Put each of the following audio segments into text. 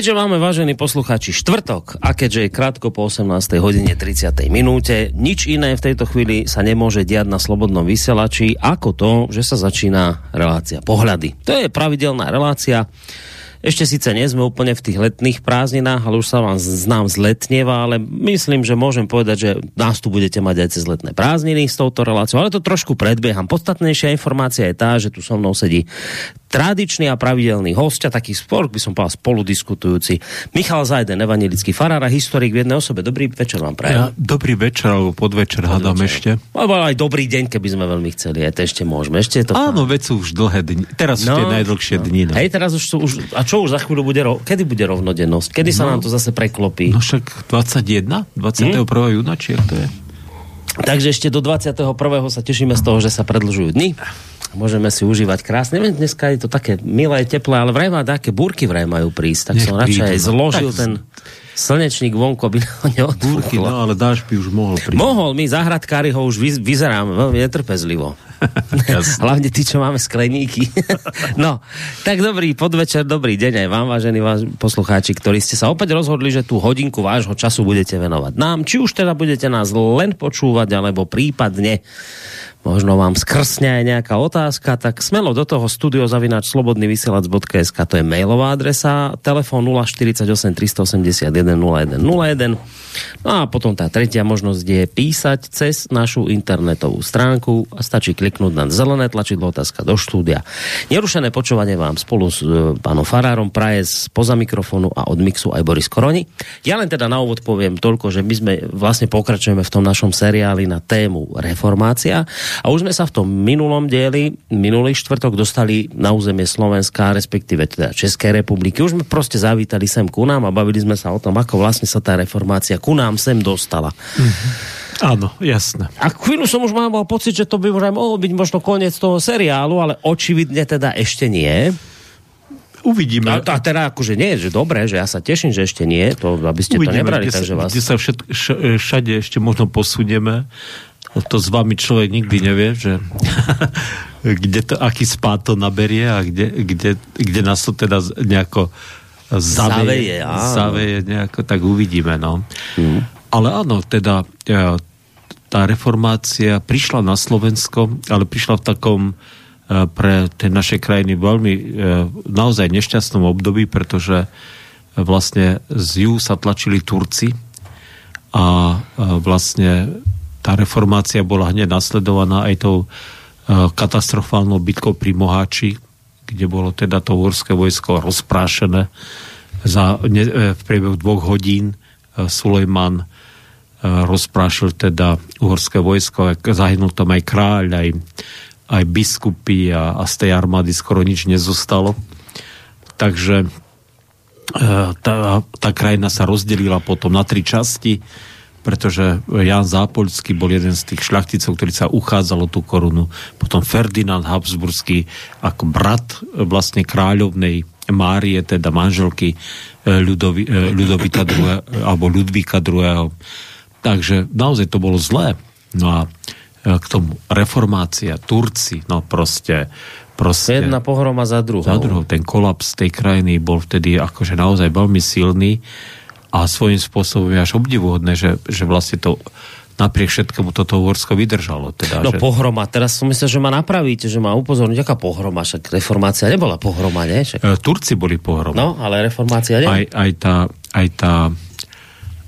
Keďže máme, vážení poslucháči, štvrtok a keďže je krátko po 18. hodine 30. minúte, nič iné v tejto chvíli sa nemôže diať na slobodnom vysielači ako to, že sa začína relácia pohľady. To je pravidelná relácia. Ešte síce nie sme úplne v tých letných prázdninách, ale už sa vám znám zletnieva, ale myslím, že môžem povedať, že nás tu budete mať aj cez letné prázdniny s touto reláciou, ale to trošku predbieham. Podstatnejšia informácia je tá, že tu so mnou sedí tradičný a pravidelný host a taký spor, by som povedal spoludiskutujúci. Michal Zajden, evangelický farár a historik v jednej osobe. Dobrý večer vám prajem. Ja, dobrý večer alebo podvečer, pod hádam ešte. Alebo aj dobrý deň, keby sme veľmi chceli. Aj to ešte môžeme. Ešte je to Áno, veď sú už dlhé dni. Teraz no, sú tie no, najdlhšie no. dni. No. Hej, teraz už sú už... A čo už za chvíľu bude... Ro... Kedy bude rovnodennosť? Kedy sa no, nám to zase preklopí? No však 21? 21. Hm? júna, či to je? Takže ešte do 21. sa tešíme z toho, že sa predlžujú dny môžeme si užívať krásne. Neviem, dneska je to také milé, teplé, ale vraj má také búrky vraj majú prísť, tak Nech som radšej aj zložil tak... ten slnečník vonku, aby ho Búrky, no ale dáš by už mohol prísť. Mohol, my zahradkári ho už vyzeráme veľmi netrpezlivo. Hlavne tí, čo máme skleníky. no, tak dobrý podvečer, dobrý deň aj vám, vážení vás poslucháči, ktorí ste sa opäť rozhodli, že tú hodinku vášho času budete venovať nám. Či už teda budete nás len počúvať, alebo prípadne možno vám skrsne aj nejaká otázka, tak smelo do toho studiozavinač slobodnyvysielac.sk to je mailová adresa, telefón 048 381 0101 No a potom tá tretia možnosť je písať cez našu internetovú stránku a stačí kliknúť na zelené tlačidlo otázka do štúdia. Nerušené počúvanie vám spolu s e, pánom Farárom praje poza mikrofónu a od mixu aj Boris Koroni. Ja len teda na úvod poviem toľko, že my sme vlastne pokračujeme v tom našom seriáli na tému reformácia a už sme sa v tom minulom dieli, minulý štvrtok dostali na územie Slovenska, respektíve teda Českej republiky. Už sme proste zavítali sem ku nám a bavili sme sa o tom, ako vlastne sa tá reformácia ku nám sem dostala. Mm-hmm. Áno, jasné. A chvíľu som už mal pocit, že to by mohol byť možno koniec toho seriálu, ale očividne teda ešte nie. Uvidíme. A, a teda akože nie, že dobre, že ja sa teším, že ešte nie, to, aby ste Uvidíme, to nebrali, kde takže vás... Kde sa všet, š, všade ešte možno posunieme to s vami človek nikdy nevie, že kde to, aký spát to naberie a kde, kde, kde nás to teda nejako zaveje, zaveje, zaveje nejako, tak uvidíme, no. Mm. Ale áno, teda e, tá reformácia prišla na Slovensko, ale prišla v takom e, pre tie naše krajiny veľmi e, naozaj nešťastnom období, pretože vlastne z ju sa tlačili Turci a vlastne tá reformácia bola hneď nasledovaná aj tou katastrofálnou bitkou pri Moháči, kde bolo teda to uhorské vojsko rozprášené za, ne, e, v priebehu dvoch hodín e, Sulejman rozprášil teda uhorské vojsko, zahynul tam aj kráľ, aj, aj biskupy a, a z tej armády skoro nič nezostalo. Takže tá, tá krajina sa rozdelila potom na tri časti pretože Jan Zápolský bol jeden z tých šľachticov, ktorý sa uchádzal o tú korunu. Potom Ferdinand Habsburský ako brat vlastne kráľovnej Márie, teda manželky eh, Ľudovi, eh, Ľudovita II, alebo Ludvíka II. Takže naozaj to bolo zlé. No a k tomu reformácia, Turci, no proste proste... Jedna pohroma za druhou. Za druhou. Ten kolaps tej krajiny bol vtedy akože naozaj veľmi silný a svojím spôsobom je až obdivuhodné, že, že vlastne to napriek všetkému toto Uhorsko vydržalo. Teda, no že... pohroma, teraz som myslel, že ma napravíte, že ma upozorniť, aká pohroma, však reformácia nebola pohroma, nie? Však... E, Turci boli pohroma. No, ale reformácia nie. Aj, aj tá, aj tá,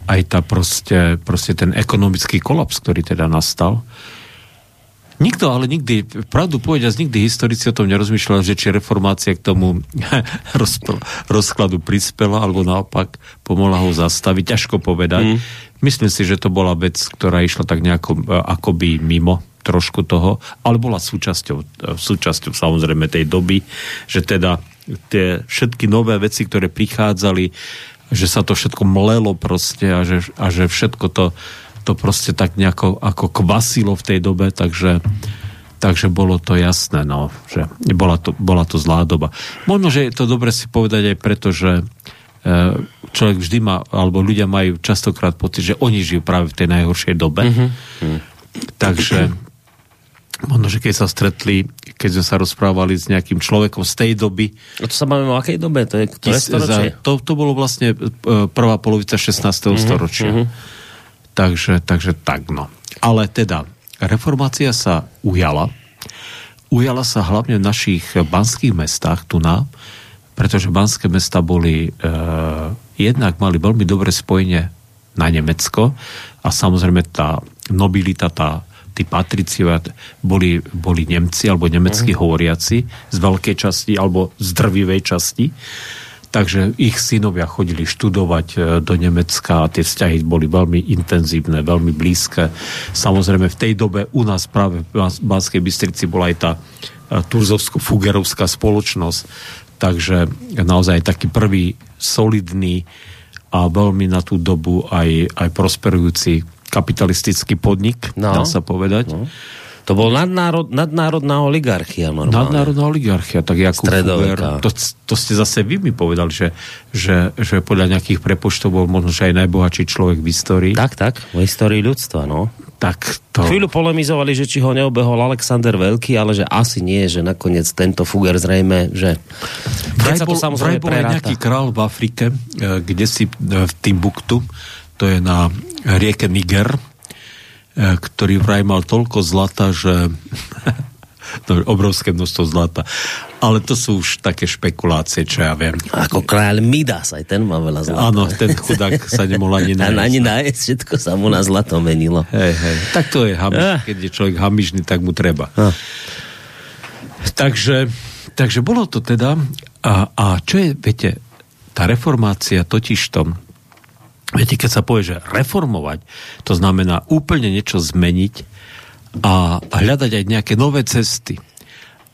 aj tá proste, proste ten ekonomický kolaps, ktorý teda nastal, Nikto ale nikdy, pravdu povediac, nikdy historici o tom nerozmýšľali, že či reformácia k tomu rozkladu prispela, alebo naopak pomohla ho zastaviť. Ťažko povedať. Mm. Myslím si, že to bola vec, ktorá išla tak nejako e, akoby mimo trošku toho, ale bola súčasťou, e, súčasťou samozrejme tej doby, že teda tie všetky nové veci, ktoré prichádzali, že sa to všetko mlelo proste a že, a že všetko to to proste tak nejako ako kvasilo v tej dobe, takže, takže bolo to jasné, no, že bola to, bola to zlá doba. Možno, že je to dobre si povedať aj preto, že e, človek vždy má, alebo ľudia majú častokrát pocit, že oni žijú práve v tej najhoršej dobe. Mm-hmm. Takže možno, že keď sa stretli, keď sme sa rozprávali s nejakým človekom z tej doby. A to sa bavíme o akej dobe? To, je, ktoré storočie? To, to bolo vlastne e, prvá polovica 16. Mm-hmm, storočia. Mm-hmm. Takže, takže tak, no. Ale teda, reformácia sa ujala. Ujala sa hlavne v našich banských mestách, tu na, pretože banské mesta boli, e, jednak mali veľmi dobré spojenie na Nemecko a samozrejme tá nobilita, tá tí patriciovia boli, boli Nemci alebo nemeckí uh-huh. hovoriaci z veľkej časti alebo z drvivej časti. Takže ich synovia chodili študovať e, do Nemecka a tie vzťahy boli veľmi intenzívne, veľmi blízke. Samozrejme v tej dobe u nás práve v Banskej Bystrici bola aj tá e, Turzovsko-Fugerovská spoločnosť. Takže naozaj taký prvý solidný a veľmi na tú dobu aj, aj prosperujúci kapitalistický podnik, no. dá sa povedať. No. To bol nadnárod, nadnárodná oligarchia normálne. Nadnárodná oligarchia, tak Jakub Fuber, to, to ste zase vy mi povedali, že, že, že podľa nejakých prepočtov bol možno aj najbohatší človek v histórii. Tak, tak, v histórii ľudstva, no. Tak to... Chvíľu polemizovali, že či ho neobehol Alexander Veľký, ale že asi nie, že nakoniec tento Fuger zrejme, že... Vraj bol, vraj bol nejaký král v Afrike, eh, kde si eh, v Timbuktu, to je na rieke Niger, ktorý vraj mal toľko zlata, že to je obrovské množstvo zlata. Ale to sú už také špekulácie, čo ja viem. Ako kráľ Midas, aj ten má veľa zlata. Áno, ten chudák sa nemohol ani nájsť. ani nájsť, všetko sa mu na zlato menilo. Hej, hej. Tak to je hamiž. Ah. Keď je človek hamižný, tak mu treba. Ah. Takže, takže bolo to teda. A, a čo je, viete, tá reformácia totiž tom, Viete, keď sa povie, že reformovať, to znamená úplne niečo zmeniť a hľadať aj nejaké nové cesty.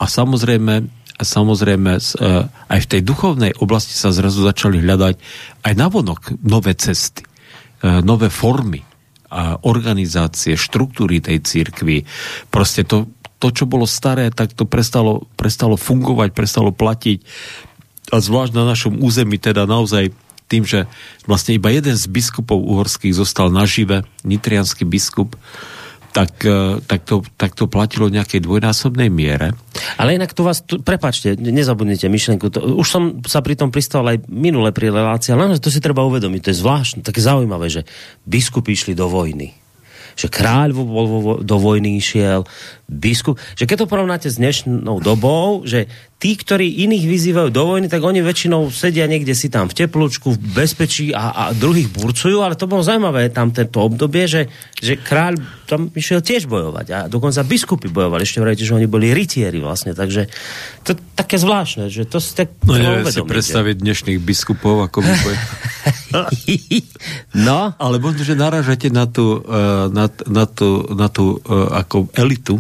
A samozrejme, samozrejme e, aj v tej duchovnej oblasti sa zrazu začali hľadať aj navonok nové cesty, e, nové formy a organizácie, štruktúry tej církvy. Proste to, to, čo bolo staré, tak to prestalo, prestalo fungovať, prestalo platiť. A zvlášť na našom území teda naozaj tým, že vlastne iba jeden z biskupov uhorských zostal nažive, nitrianský biskup, tak, e, tak, to, tak to platilo v nejakej dvojnásobnej miere. Ale inak tu vás, tu, prepačte, nezabudnite myšlenku, to, už som sa pri tom pristal aj minule pri relácii, ale to si treba uvedomiť, to je zvláštne, také zaujímavé, že biskupy išli do vojny že kráľ vo, vo, vo, do vojny išiel, biskup, že keď to porovnáte s dnešnou dobou, že tí, ktorí iných vyzývajú do vojny, tak oni väčšinou sedia niekde si tam v teplúčku, v bezpečí a, a druhých burcujú, ale to bolo zaujímavé tam tento obdobie, že, že kráľ tam išiel tiež bojovať a dokonca biskupy bojovali. Ešte vrajte, že oni boli rytieri vlastne, takže to je také zvláštne, že to si tak No neviem si predstaviť že... dnešných biskupov, ako by No. Ale možno, že naražate na tú, eh, na, na tú, na tú eh, ako elitu,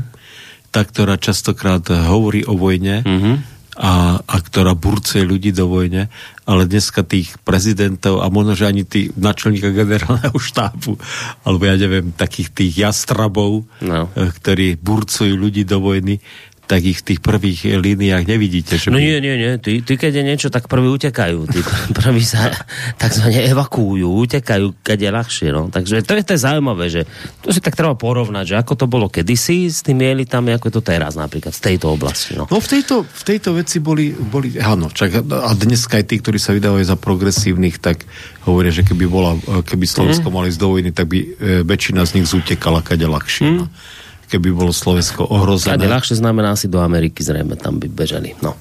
tá, ktorá častokrát hovorí o vojne mm-hmm. a, a ktorá burcuje ľudí do vojne, ale dneska tých prezidentov a možno, že ani tých načelníka generálneho štábu, alebo ja neviem, takých tých jastrabov, no. Eh, ktorí burcujú ľudí do vojny, tak ich v tých prvých líniách nevidíte. Že no by... nie, nie, nie. Ty, ty keď je niečo, tak prví utekajú. Tí prví sa takzvané evakuujú, utekajú, keď je ľahšie. No. Takže to je to je zaujímavé, že to si tak treba porovnať, že ako to bolo kedysi s tými elitami, ako je to teraz napríklad z tejto oblasti. No, no v, tejto, v tejto veci boli, boli áno, čak, a dneska aj tí, ktorí sa vydávajú za progresívnych, tak hovoria, že keby, bola, keby Slovensko mm. mali z do vojny, tak by e, väčšina z nich zutekala kade ľahšie. Mm. No keby bolo Slovensko ohrozené. Kade ľahšie znamená asi do Ameriky, zrejme tam by bežali. No.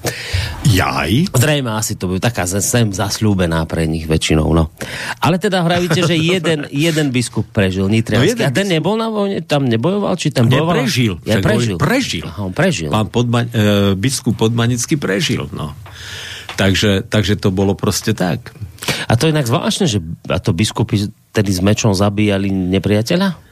Jaj? Zrejme asi to by taká sem zasľúbená pre nich väčšinou. No. Ale teda hravíte, že jeden, jeden biskup prežil Nitriansky. No a ten biskup... nebol na vojne? Tam nebojoval? Či tam bojoval? Neprežil. Ja, prežil. Prežil. Aha, on prežil. Pán Podma- e, biskup Podmanický prežil. No. Takže, takže to bolo proste tak. A to je inak zvláštne, že a to biskupy tedy s mečom zabíjali nepriateľa?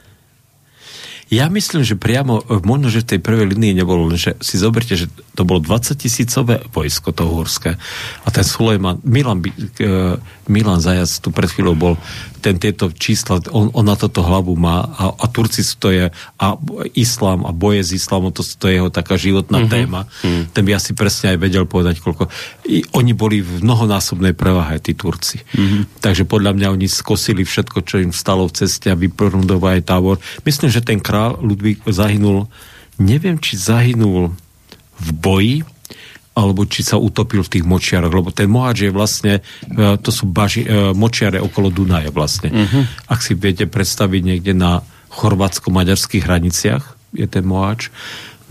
Ja myslím, že priamo, e, možno, že v tej prvej linii nebolo, že si zoberte, že to bolo 20 tisícové vojsko, to uhorské. A ten Sulejman, Milan, uh, Milan Zajac tu pred chvíľou bol, ten tieto čísla, on, on na toto hlavu má a, a Turci to je, a islám a boje s islámom, to, to je jeho taká životná mm-hmm. téma. Mm-hmm. Ten by asi presne aj vedel povedať, koľko. I oni boli v mnohonásobnej prevahe, tí Turci. Mm-hmm. Takže podľa mňa oni skosili všetko, čo im stalo v ceste a vyprundovali tábor. Myslím, že ten král Ludvík zahynul, neviem, či zahynul v boji, alebo či sa utopil v tých močiaroch, lebo ten Moháč je vlastne, e, to sú baži, e, močiare okolo Dunaja vlastne. Uh-huh. Ak si viete predstaviť niekde na chorvátsko-maďarských hraniciach je ten Moháč,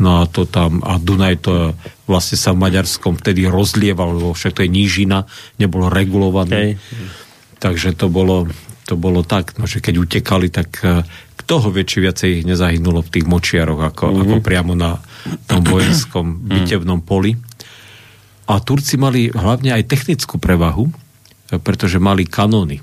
no a to tam, a Dunaj to vlastne sa v Maďarskom vtedy rozlieval, lebo však to je nížina, nebolo regulované. Okay. Takže to bolo, to bolo tak, no, že keď utekali, tak e, kto ho vie, či viacej ich nezahynulo v tých močiaroch, ako, uh-huh. ako priamo na tom vojenskom bitevnom poli. A Turci mali hlavne aj technickú prevahu, pretože mali kanóny.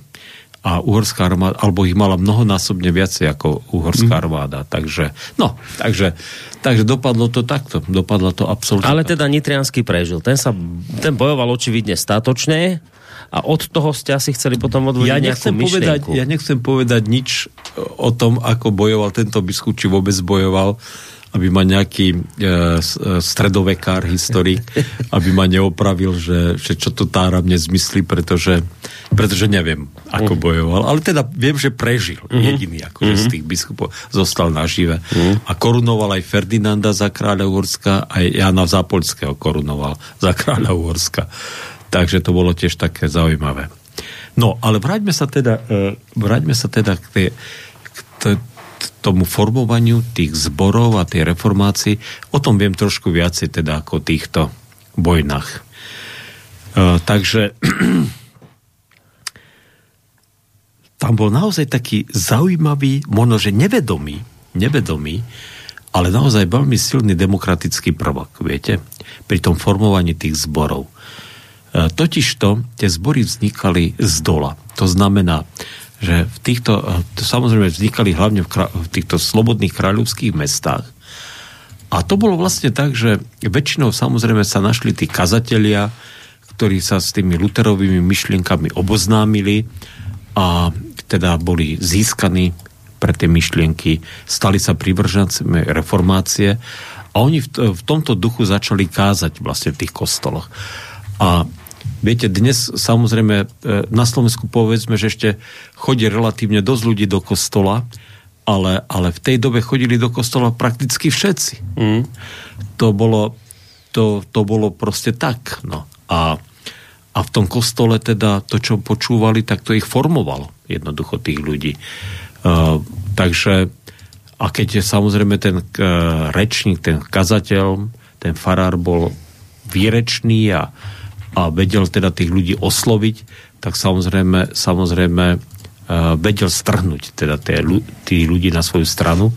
A uhorská armáda, alebo ich mala mnohonásobne viacej ako uhorská mhm. armáda. Takže, no, takže, takže dopadlo to takto. Dopadlo to absolútne. Ale teda Nitriansky prežil. Ten, sa, ten bojoval očividne statočne a od toho ste asi chceli potom odvodiť ja nechcem povedať, Ja nechcem povedať nič o tom, ako bojoval tento biskup, či vôbec bojoval aby ma nejaký e, e, stredovekár, historik, aby ma neopravil, že, že čo to táram nezmyslí, pretože, pretože neviem, ako mhm. bojoval. Ale teda viem, že prežil uh-huh. jediný, akože uh-huh. z mhm. tých biskupov zostal nažive. Uh-huh. A korunoval aj Ferdinanda za kráľa Uhorska, aj Jana Zápolského korunoval za kráľa Uhorska. Takže to bolo tiež také zaujímavé. No, ale vráťme sa teda, uh, vráťme sa teda k tej, k tomu formovaniu tých zborov a tej reformácii. O tom viem trošku viacej teda ako o týchto vojnách. E, takže tam bol naozaj taký zaujímavý, možno že nevedomý, nevedomý, ale naozaj veľmi silný demokratický prvok, viete, pri tom formovaní tých zborov. E, totižto tie zbory vznikali z dola. To znamená, že v týchto, eh, samozrejme vznikali hlavne v, kra, v týchto slobodných kráľovských mestách. A to bolo vlastne tak, že väčšinou samozrejme sa našli tí kazatelia, ktorí sa s tými luterovými myšlienkami oboznámili a teda boli získaní pre tie myšlienky, stali sa privržancami reformácie a oni v, v tomto duchu začali kázať vlastne v tých kostoloch. A Viete, dnes samozrejme e, na Slovensku povedzme, že ešte chodí relatívne dosť ľudí do kostola, ale, ale v tej dobe chodili do kostola prakticky všetci. Mm. To, bolo, to, to bolo proste tak. No. A, a v tom kostole teda to, čo počúvali, tak to ich formovalo jednoducho tých ľudí. Uh, takže a keď je samozrejme ten uh, rečník, ten kazateľ, ten farár bol výrečný a, a vedel teda tých ľudí osloviť, tak samozrejme, samozrejme uh, vedel strhnúť teda tí ľudí na svoju stranu.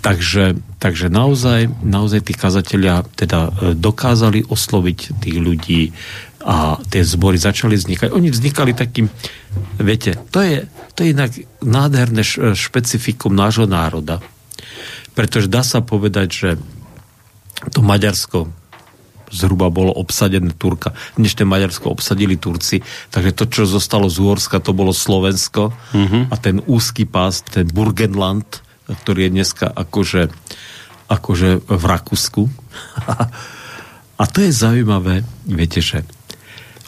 Takže, takže naozaj, naozaj tí kazatelia teda e, dokázali osloviť tých ľudí a tie zbory začali vznikať. Oni vznikali takým, viete, to je, to je inak nádherné špecifikum nášho národa, pretože dá sa povedať, že to Maďarsko zhruba bolo obsadené Turka. Dnešné Maďarsko obsadili Turci, takže to, čo zostalo z Uhorska, to bolo Slovensko mm-hmm. a ten úzky pás, ten Burgenland, ktorý je dneska akože, akože v Rakúsku. a to je zaujímavé, viete, že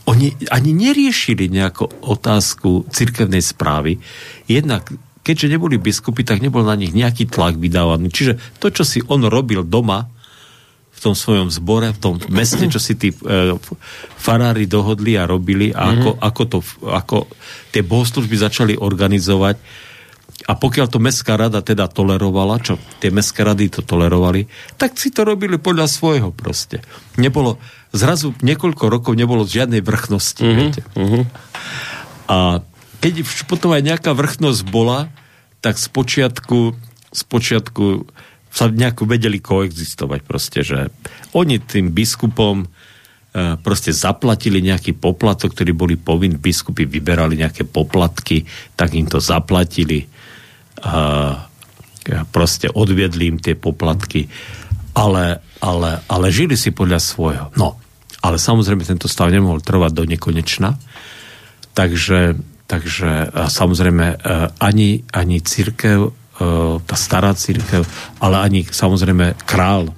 oni ani neriešili nejakú otázku cirkevnej správy. Jednak keďže neboli biskupy, tak nebol na nich nejaký tlak vydávaný. Čiže to, čo si on robil doma, tom svojom zbore, v tom meste, čo si tí e, farári dohodli a robili a ako, mm-hmm. ako, to, ako tie bohoslužby začali organizovať a pokiaľ to mestská rada teda tolerovala, čo tie mestské rady to tolerovali, tak si to robili podľa svojho proste. Nebolo, zrazu niekoľko rokov nebolo žiadnej vrchnosti. Mm-hmm. Viete. Mm-hmm. A keď potom aj nejaká vrchnosť bola, tak z počiatku, z počiatku sa nejako vedeli koexistovať proste, že oni tým biskupom e, proste zaplatili nejaký poplatok, ktorý boli povinní, biskupy vyberali nejaké poplatky, tak im to zaplatili a proste odviedli im tie poplatky, ale, ale, ale žili si podľa svojho. No, ale samozrejme tento stav nemohol trvať do nekonečna, takže, takže samozrejme e, ani, ani církev tá stará církev, ale ani samozrejme král.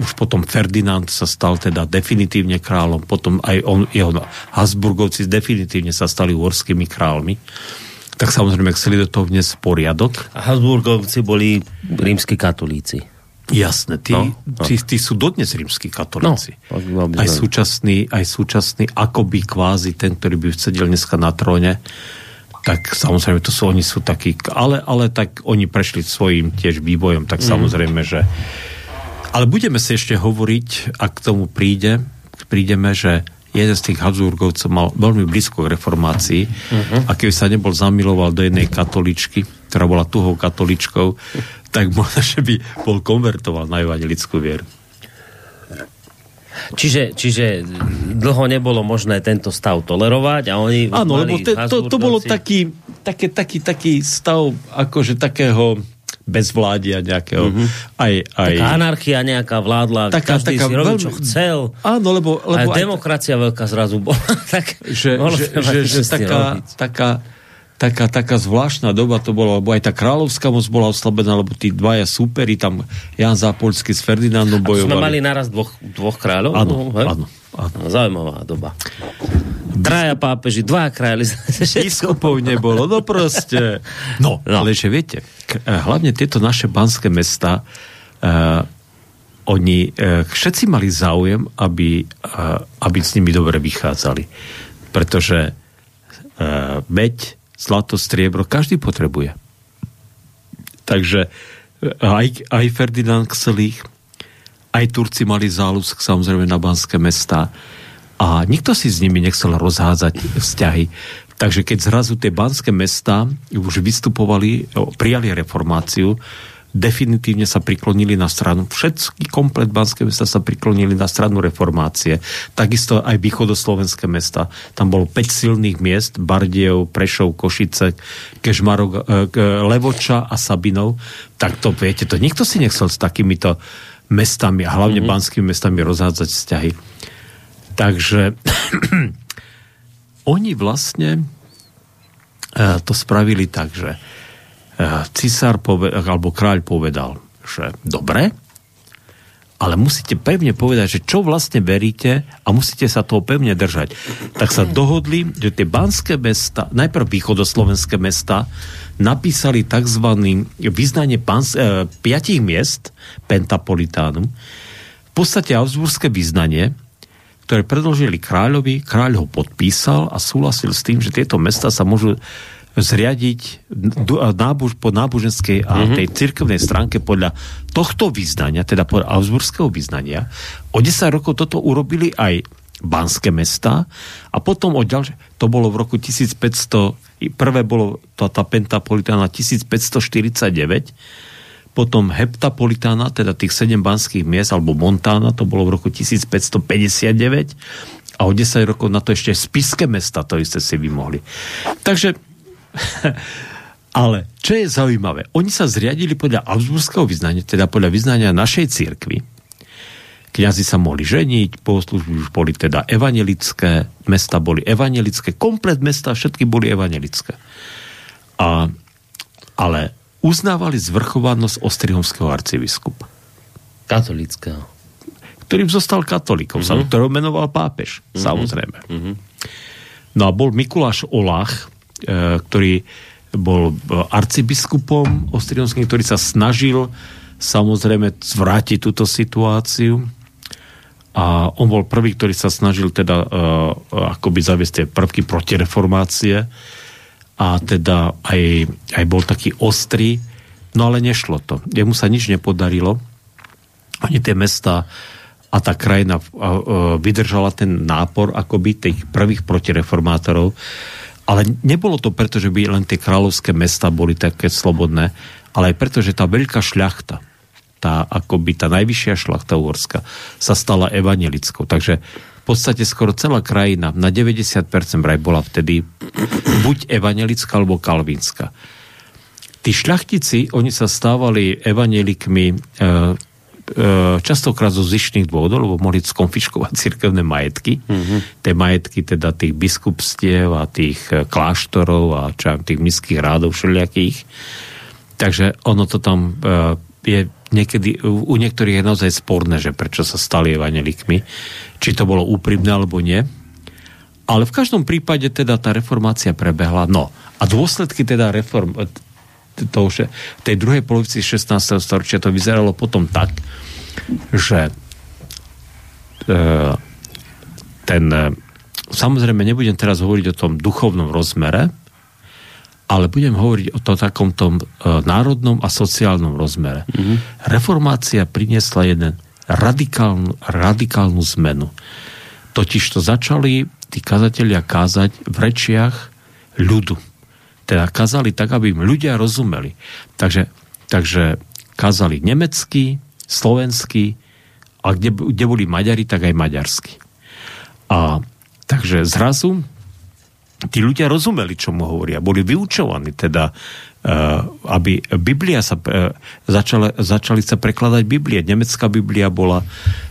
Už potom Ferdinand sa stal teda definitívne kráľom, potom aj on, jeho Habsburgovci definitívne sa stali uhorskými kráľmi. Tak samozrejme chceli do toho vniesť poriadok. A Habsburgovci boli rímsky katolíci. Jasné, tí, no, no. Tí, tí sú dodnes rímsky katolíci. No, aj, súčasný, aj súčasný, akoby kvázi ten, ktorý by sedel dneska na tróne, tak samozrejme, to sú, oni sú takí, ale, ale tak oni prešli svojim tiež vývojom, tak mm. samozrejme, že ale budeme si ešte hovoriť, ak k tomu príde, prídeme, že jeden z tých Habsburgovcov mal veľmi blízko k reformácii uh-huh. a keby sa nebol zamiloval do jednej katoličky, ktorá bola tuhou katoličkou, tak možno, že by bol konvertoval na evangelickú vieru. Čiže, čiže dlho nebolo možné tento stav tolerovať a oni... Áno, lebo te, to, to bolo taký, taký, taký, taký stav akože takého bezvládia nejakého. Mm-hmm. Aj, aj... Taká anarchia nejaká vládla, taká, každý taká si robil, veľmi... čo chcel. Áno, lebo... lebo aj demokracia aj... veľká zrazu bola. tak že, že, že, že taká, taká, taká, taká zvláštna doba to bola, lebo aj tá kráľovská moc bola oslabená, lebo tí dvaja superi, tam Jan Zápolský s Ferdinandom bojovali. A sme mali naraz dvoch, dvoch kráľov? Áno, no, áno, áno. Zaujímavá doba. Traja pápeži, dva kráľi. Biskupov nebolo, no proste. No, no. ale že viete, eh, hlavne tieto naše banské mesta, uh, oni uh, všetci mali záujem, aby, uh, aby s nimi dobre vychádzali. Pretože uh, meď, zlato, striebro, každý potrebuje. Takže aj, aj Ferdinand chcel ich, aj Turci mali záľusk samozrejme na banské mesta a nikto si s nimi nechcel rozhádzať vzťahy. Takže keď zrazu tie banské mesta už vystupovali, prijali reformáciu, definitívne sa priklonili na stranu, všetky komplet banské mesta sa priklonili na stranu reformácie. Takisto aj východoslovenské mesta. Tam bolo 5 silných miest, Bardiev, Prešov, Košice, Kežmarok, e, Levoča a Sabinov. Tak to viete, to nikto si nechcel s takýmito mestami a hlavne mm-hmm. banskými mestami rozhádzať vzťahy. Takže oni vlastne e, to spravili tak, že cisár povedal, alebo kráľ povedal, že dobre, ale musíte pevne povedať, že čo vlastne veríte a musíte sa toho pevne držať. Tak sa dohodli, že tie banské mesta, najprv východoslovenské mesta, napísali tzv. vyznanie pans, e, piatich miest, Pentapolitánum, v podstate Augsburské vyznanie, ktoré predložili kráľovi, kráľ ho podpísal a súhlasil s tým, že tieto mesta sa môžu zriadiť nábož, po náboženskej a mm-hmm. tej cirkevnej stránke podľa tohto vyznania, teda podľa Augsburského vyznania. O 10 rokov toto urobili aj banské mesta a potom o ďalšie, to bolo v roku 1500, prvé bolo tá, tá pentapolitána 1549 potom Heptapolitána, teda tých 7 banských miest, alebo Montána, to bolo v roku 1559 a o 10 rokov na to ešte spiske mesta, to isté si vymohli. Takže, ale čo je zaujímavé, oni sa zriadili podľa Augsburského vyznania, teda podľa vyznania našej církvy. Kňazi sa mohli ženiť, bohoslužby už boli teda evanelické, mesta boli evanelické, komplet mesta, všetky boli evanelické. A, ale uznávali zvrchovanosť ostrihomského arcibiskupa. Katolického. Ktorým zostal katolíkom, mm-hmm. ktorého menoval pápež, mm-hmm. samozrejme. Mm-hmm. No a bol Mikuláš Olach, ktorý bol e, arcibiskupom ostrihomským, ktorý sa snažil samozrejme zvrátiť túto situáciu. A on bol prvý, ktorý sa snažil teda uh, akoby zaviesť tie prvky protireformácie. reformácie a teda aj, aj bol taký ostrý, no ale nešlo to. Jemu sa nič nepodarilo. Oni tie mesta a tá krajina vydržala ten nápor akoby tých prvých protireformátorov, ale nebolo to preto, že by len tie kráľovské mesta boli také slobodné, ale aj preto, že tá veľká šľachta, tá akoby tá najvyššia šlachta uhorská sa stala evangelickou. Takže v podstate skoro celá krajina, na 90% vraj bola vtedy buď evangelická alebo kalvinská. Tí šľachtici, oni sa stávali evangelikmi e, e, častokrát zo zišných dôvodov, lebo mohli skonfiškovať cirkevné majetky. Mm-hmm. Tie majetky teda tých biskupstiev a tých e, kláštorov a čo, tých miských rádov všelijakých. Takže ono to tam e, je niekedy, u niektorých je naozaj sporné, že prečo sa stali evangelikmi či to bolo úprimné alebo nie. Ale v každom prípade teda tá reformácia prebehla. No a dôsledky teda reform, to už v tej druhej polovici 16. storočia to vyzeralo potom tak, že e, ten, e, samozrejme nebudem teraz hovoriť o tom duchovnom rozmere, ale budem hovoriť o to takom tom e, národnom a sociálnom rozmere. Mm-hmm. Reformácia priniesla jeden radikálnu, radikálnu zmenu. Totiž to začali tí kazatelia kázať v rečiach ľudu. Teda kázali tak, aby im ľudia rozumeli. Takže, takže kázali nemecky, slovensky a kde, kde boli Maďari, tak aj maďarsky. A takže zrazu tí ľudia rozumeli, čo mu hovoria. Boli vyučovaní teda, aby Biblia sa, uh, začala, začali sa prekladať Biblie. Nemecká Biblia bola,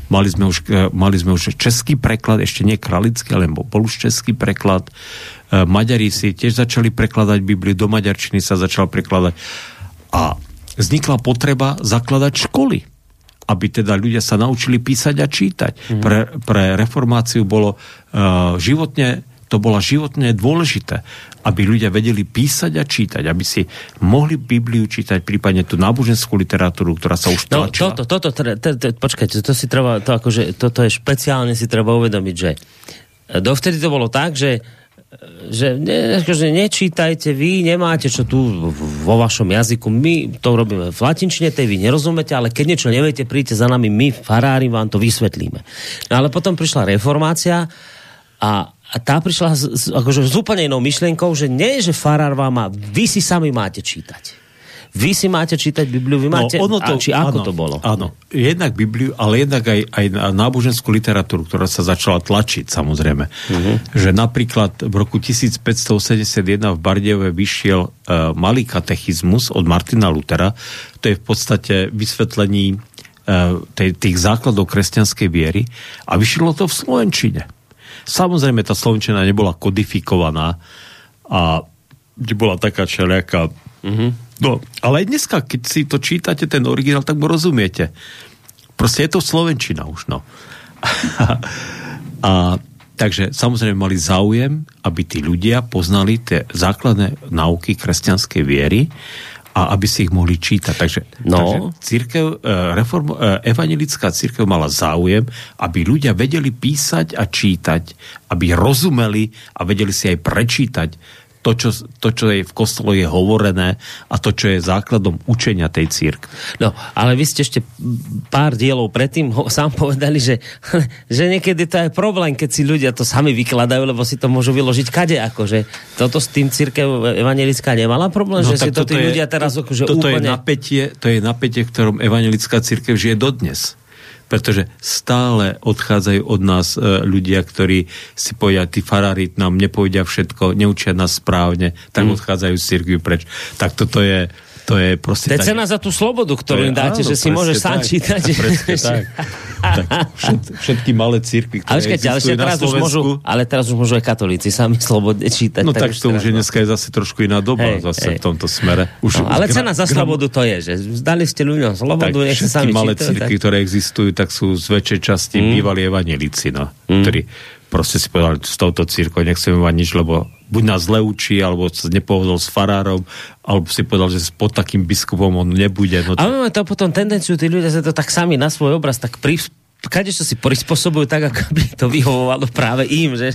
mali sme, už, uh, mali sme už český preklad, ešte nie kralický, ale bol už český preklad. Maďari si tiež začali prekladať Bibliu, do maďarčiny sa začal prekladať. A vznikla potreba zakladať školy aby teda ľudia sa naučili písať a čítať. Mm. Pre, pre reformáciu bolo uh, životne to bola životne dôležité, aby ľudia vedeli písať a čítať, aby si mohli Bibliu čítať, prípadne tú náboženskú literatúru, ktorá sa už no, tlačila. No, toto, toto, to, to, počkajte, to si treba, to akože, toto je špeciálne si treba uvedomiť, že dovtedy to bolo tak, že že, ne, že nečítajte, vy nemáte čo tu vo vašom jazyku, my to robíme v latinčine, tej vy nerozumete, ale keď niečo neviete, príďte za nami, my, farári, vám to vysvetlíme. No ale potom prišla reformácia a a tá prišla z, z, akože s úplne inou myšlienkou, že nie, že farár vám má, vy si sami máte čítať. Vy si máte čítať Bibliu, vy no, máte... No, ono to, a, či ako áno, to bolo? Áno, jednak Bibliu, ale jednak aj, aj náboženskú literatúru, ktorá sa začala tlačiť, samozrejme. Uh-huh. Že napríklad v roku 1571 v Bardejove vyšiel uh, malý katechizmus od Martina Lutera. To je v podstate vysvetlení uh, tej, tých základov kresťanskej viery. A vyšlo to v Slovenčine. Samozrejme, tá slovenčina nebola kodifikovaná a bola taká čeliaká. Mm-hmm. No, ale aj dneska, keď si to čítate, ten originál, tak mu rozumiete. Proste je to slovenčina už, no. a takže samozrejme mali záujem, aby tí ľudia poznali tie základné nauky kresťanskej viery a aby si ich mohli čítať. Takže, no. takže církev, e, reform, e, evangelická církev mala záujem, aby ľudia vedeli písať a čítať, aby rozumeli a vedeli si aj prečítať to čo, to, čo je v kostole je hovorené a to, čo je základom učenia tej církvy. No, ale vy ste ešte pár dielov predtým ho, sám povedali, že, že niekedy to je problém, keď si ľudia to sami vykladajú, lebo si to môžu vyložiť kade, akože toto s tým církev evangelická nemala problém, no, že si to tí je, ľudia teraz akože toto úplne... Je napätie, to je napätie, v ktorom evangelická církev žije dodnes pretože stále odchádzajú od nás e, ľudia, ktorí si povedia, tí farári nám nepovedia všetko, neučia nás správne, tak mm. odchádzajú z cirkvi preč. Tak toto je to je proste... To je cena za tú slobodu, ktorú im dáte, áno, že si môžeš sám čítať. Tak. tak všet, všetky malé církvy, ktoré ale, ale, teraz už môžu, ale teraz už môžu aj katolíci sami slobodne čítať. No tak, tak to už je dneska je zase trošku iná doba hey, zase hey. v tomto smere. Už, no, ale cena za slobodu to je, že dali ste ľuďom slobodu, tak, nech sa sami malé círky, ktoré existujú, tak sú z väčšej časti mm. bývalí evanelici, no, mm. ktorí proste si povedali, s touto církou nechceme mať nič, lebo buď nás zle učí, alebo sa nepohodol s farárom, alebo si povedal, že pod takým biskupom on nebude. No to... A máme to potom tendenciu, tí ľudia sa to tak sami na svoj obraz tak pri, kade čo si prispôsobujú tak, ako by to vyhovovalo práve im, že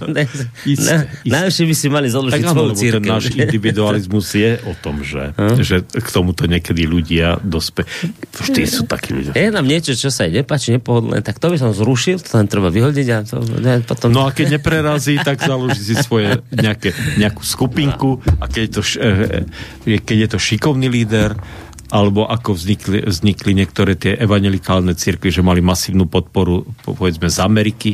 isté, na, najlepšie by si mali založiť tak, svoju církev. Ten náš individualizmus je o tom, že, hm? že k tomuto niekedy ľudia dospe... Vždy sú takí ľudia. Je nám niečo, čo sa aj nepáči, nepohodlné, tak to by som zrušil, to tam treba vyhodiť a to ne, potom... No a keď neprerazí, tak založí si svoje nejaké, nejakú skupinku a keď je to, eh, keď je to šikovný líder, alebo ako vznikli, vznikli niektoré tie evangelikálne cirkvy, že mali masívnu podporu povedzme z Ameriky,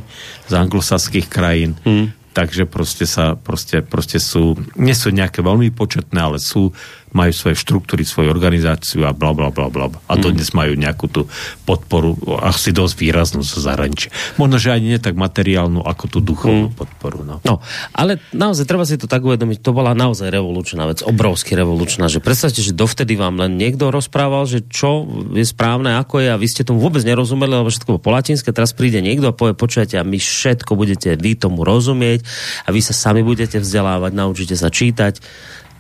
z anglosaských krajín. Hmm. Takže proste sa, proste, proste sú, nie sú nejaké veľmi početné, ale sú majú svoje štruktúry, svoju organizáciu a bla bla bla bla. A to mm. dnes majú nejakú tú podporu, asi dosť výraznú zo zahraničia. Možno, že ani nie tak materiálnu, ako tú duchovnú mm. podporu. No. no, ale naozaj treba si to tak uvedomiť, to bola naozaj revolučná vec, obrovsky revolučná, že predstavte, že dovtedy vám len niekto rozprával, že čo je správne, ako je a vy ste tomu vôbec nerozumeli, lebo všetko po latinské, teraz príde niekto a povie, počujete, a my všetko budete vy tomu rozumieť a vy sa sami budete vzdelávať, naučíte sa čítať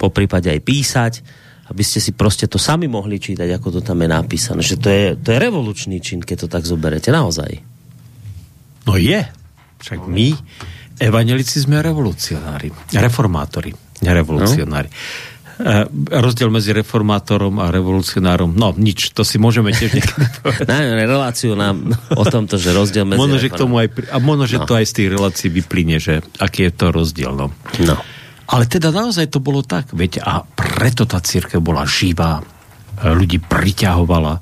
po prípade aj písať aby ste si proste to sami mohli čítať, ako to tam je napísané. Že to je, to je revolučný čin, keď to tak zoberete, naozaj. No je. Však my, evanelici, sme revolucionári, reformátori, nerevolucionári. No? E, rozdiel medzi reformátorom a revolucionárom, no nič, to si môžeme tiež niekedy povedať. Najmä reláciu nám o tomto, že rozdiel medzi možno, že k tomu aj, a možno, že no. to aj z tých relácií vyplyne, že aký je to rozdiel. No. no. Ale teda naozaj to bolo tak, viete, a preto tá církev bola živá, e, ľudí priťahovala,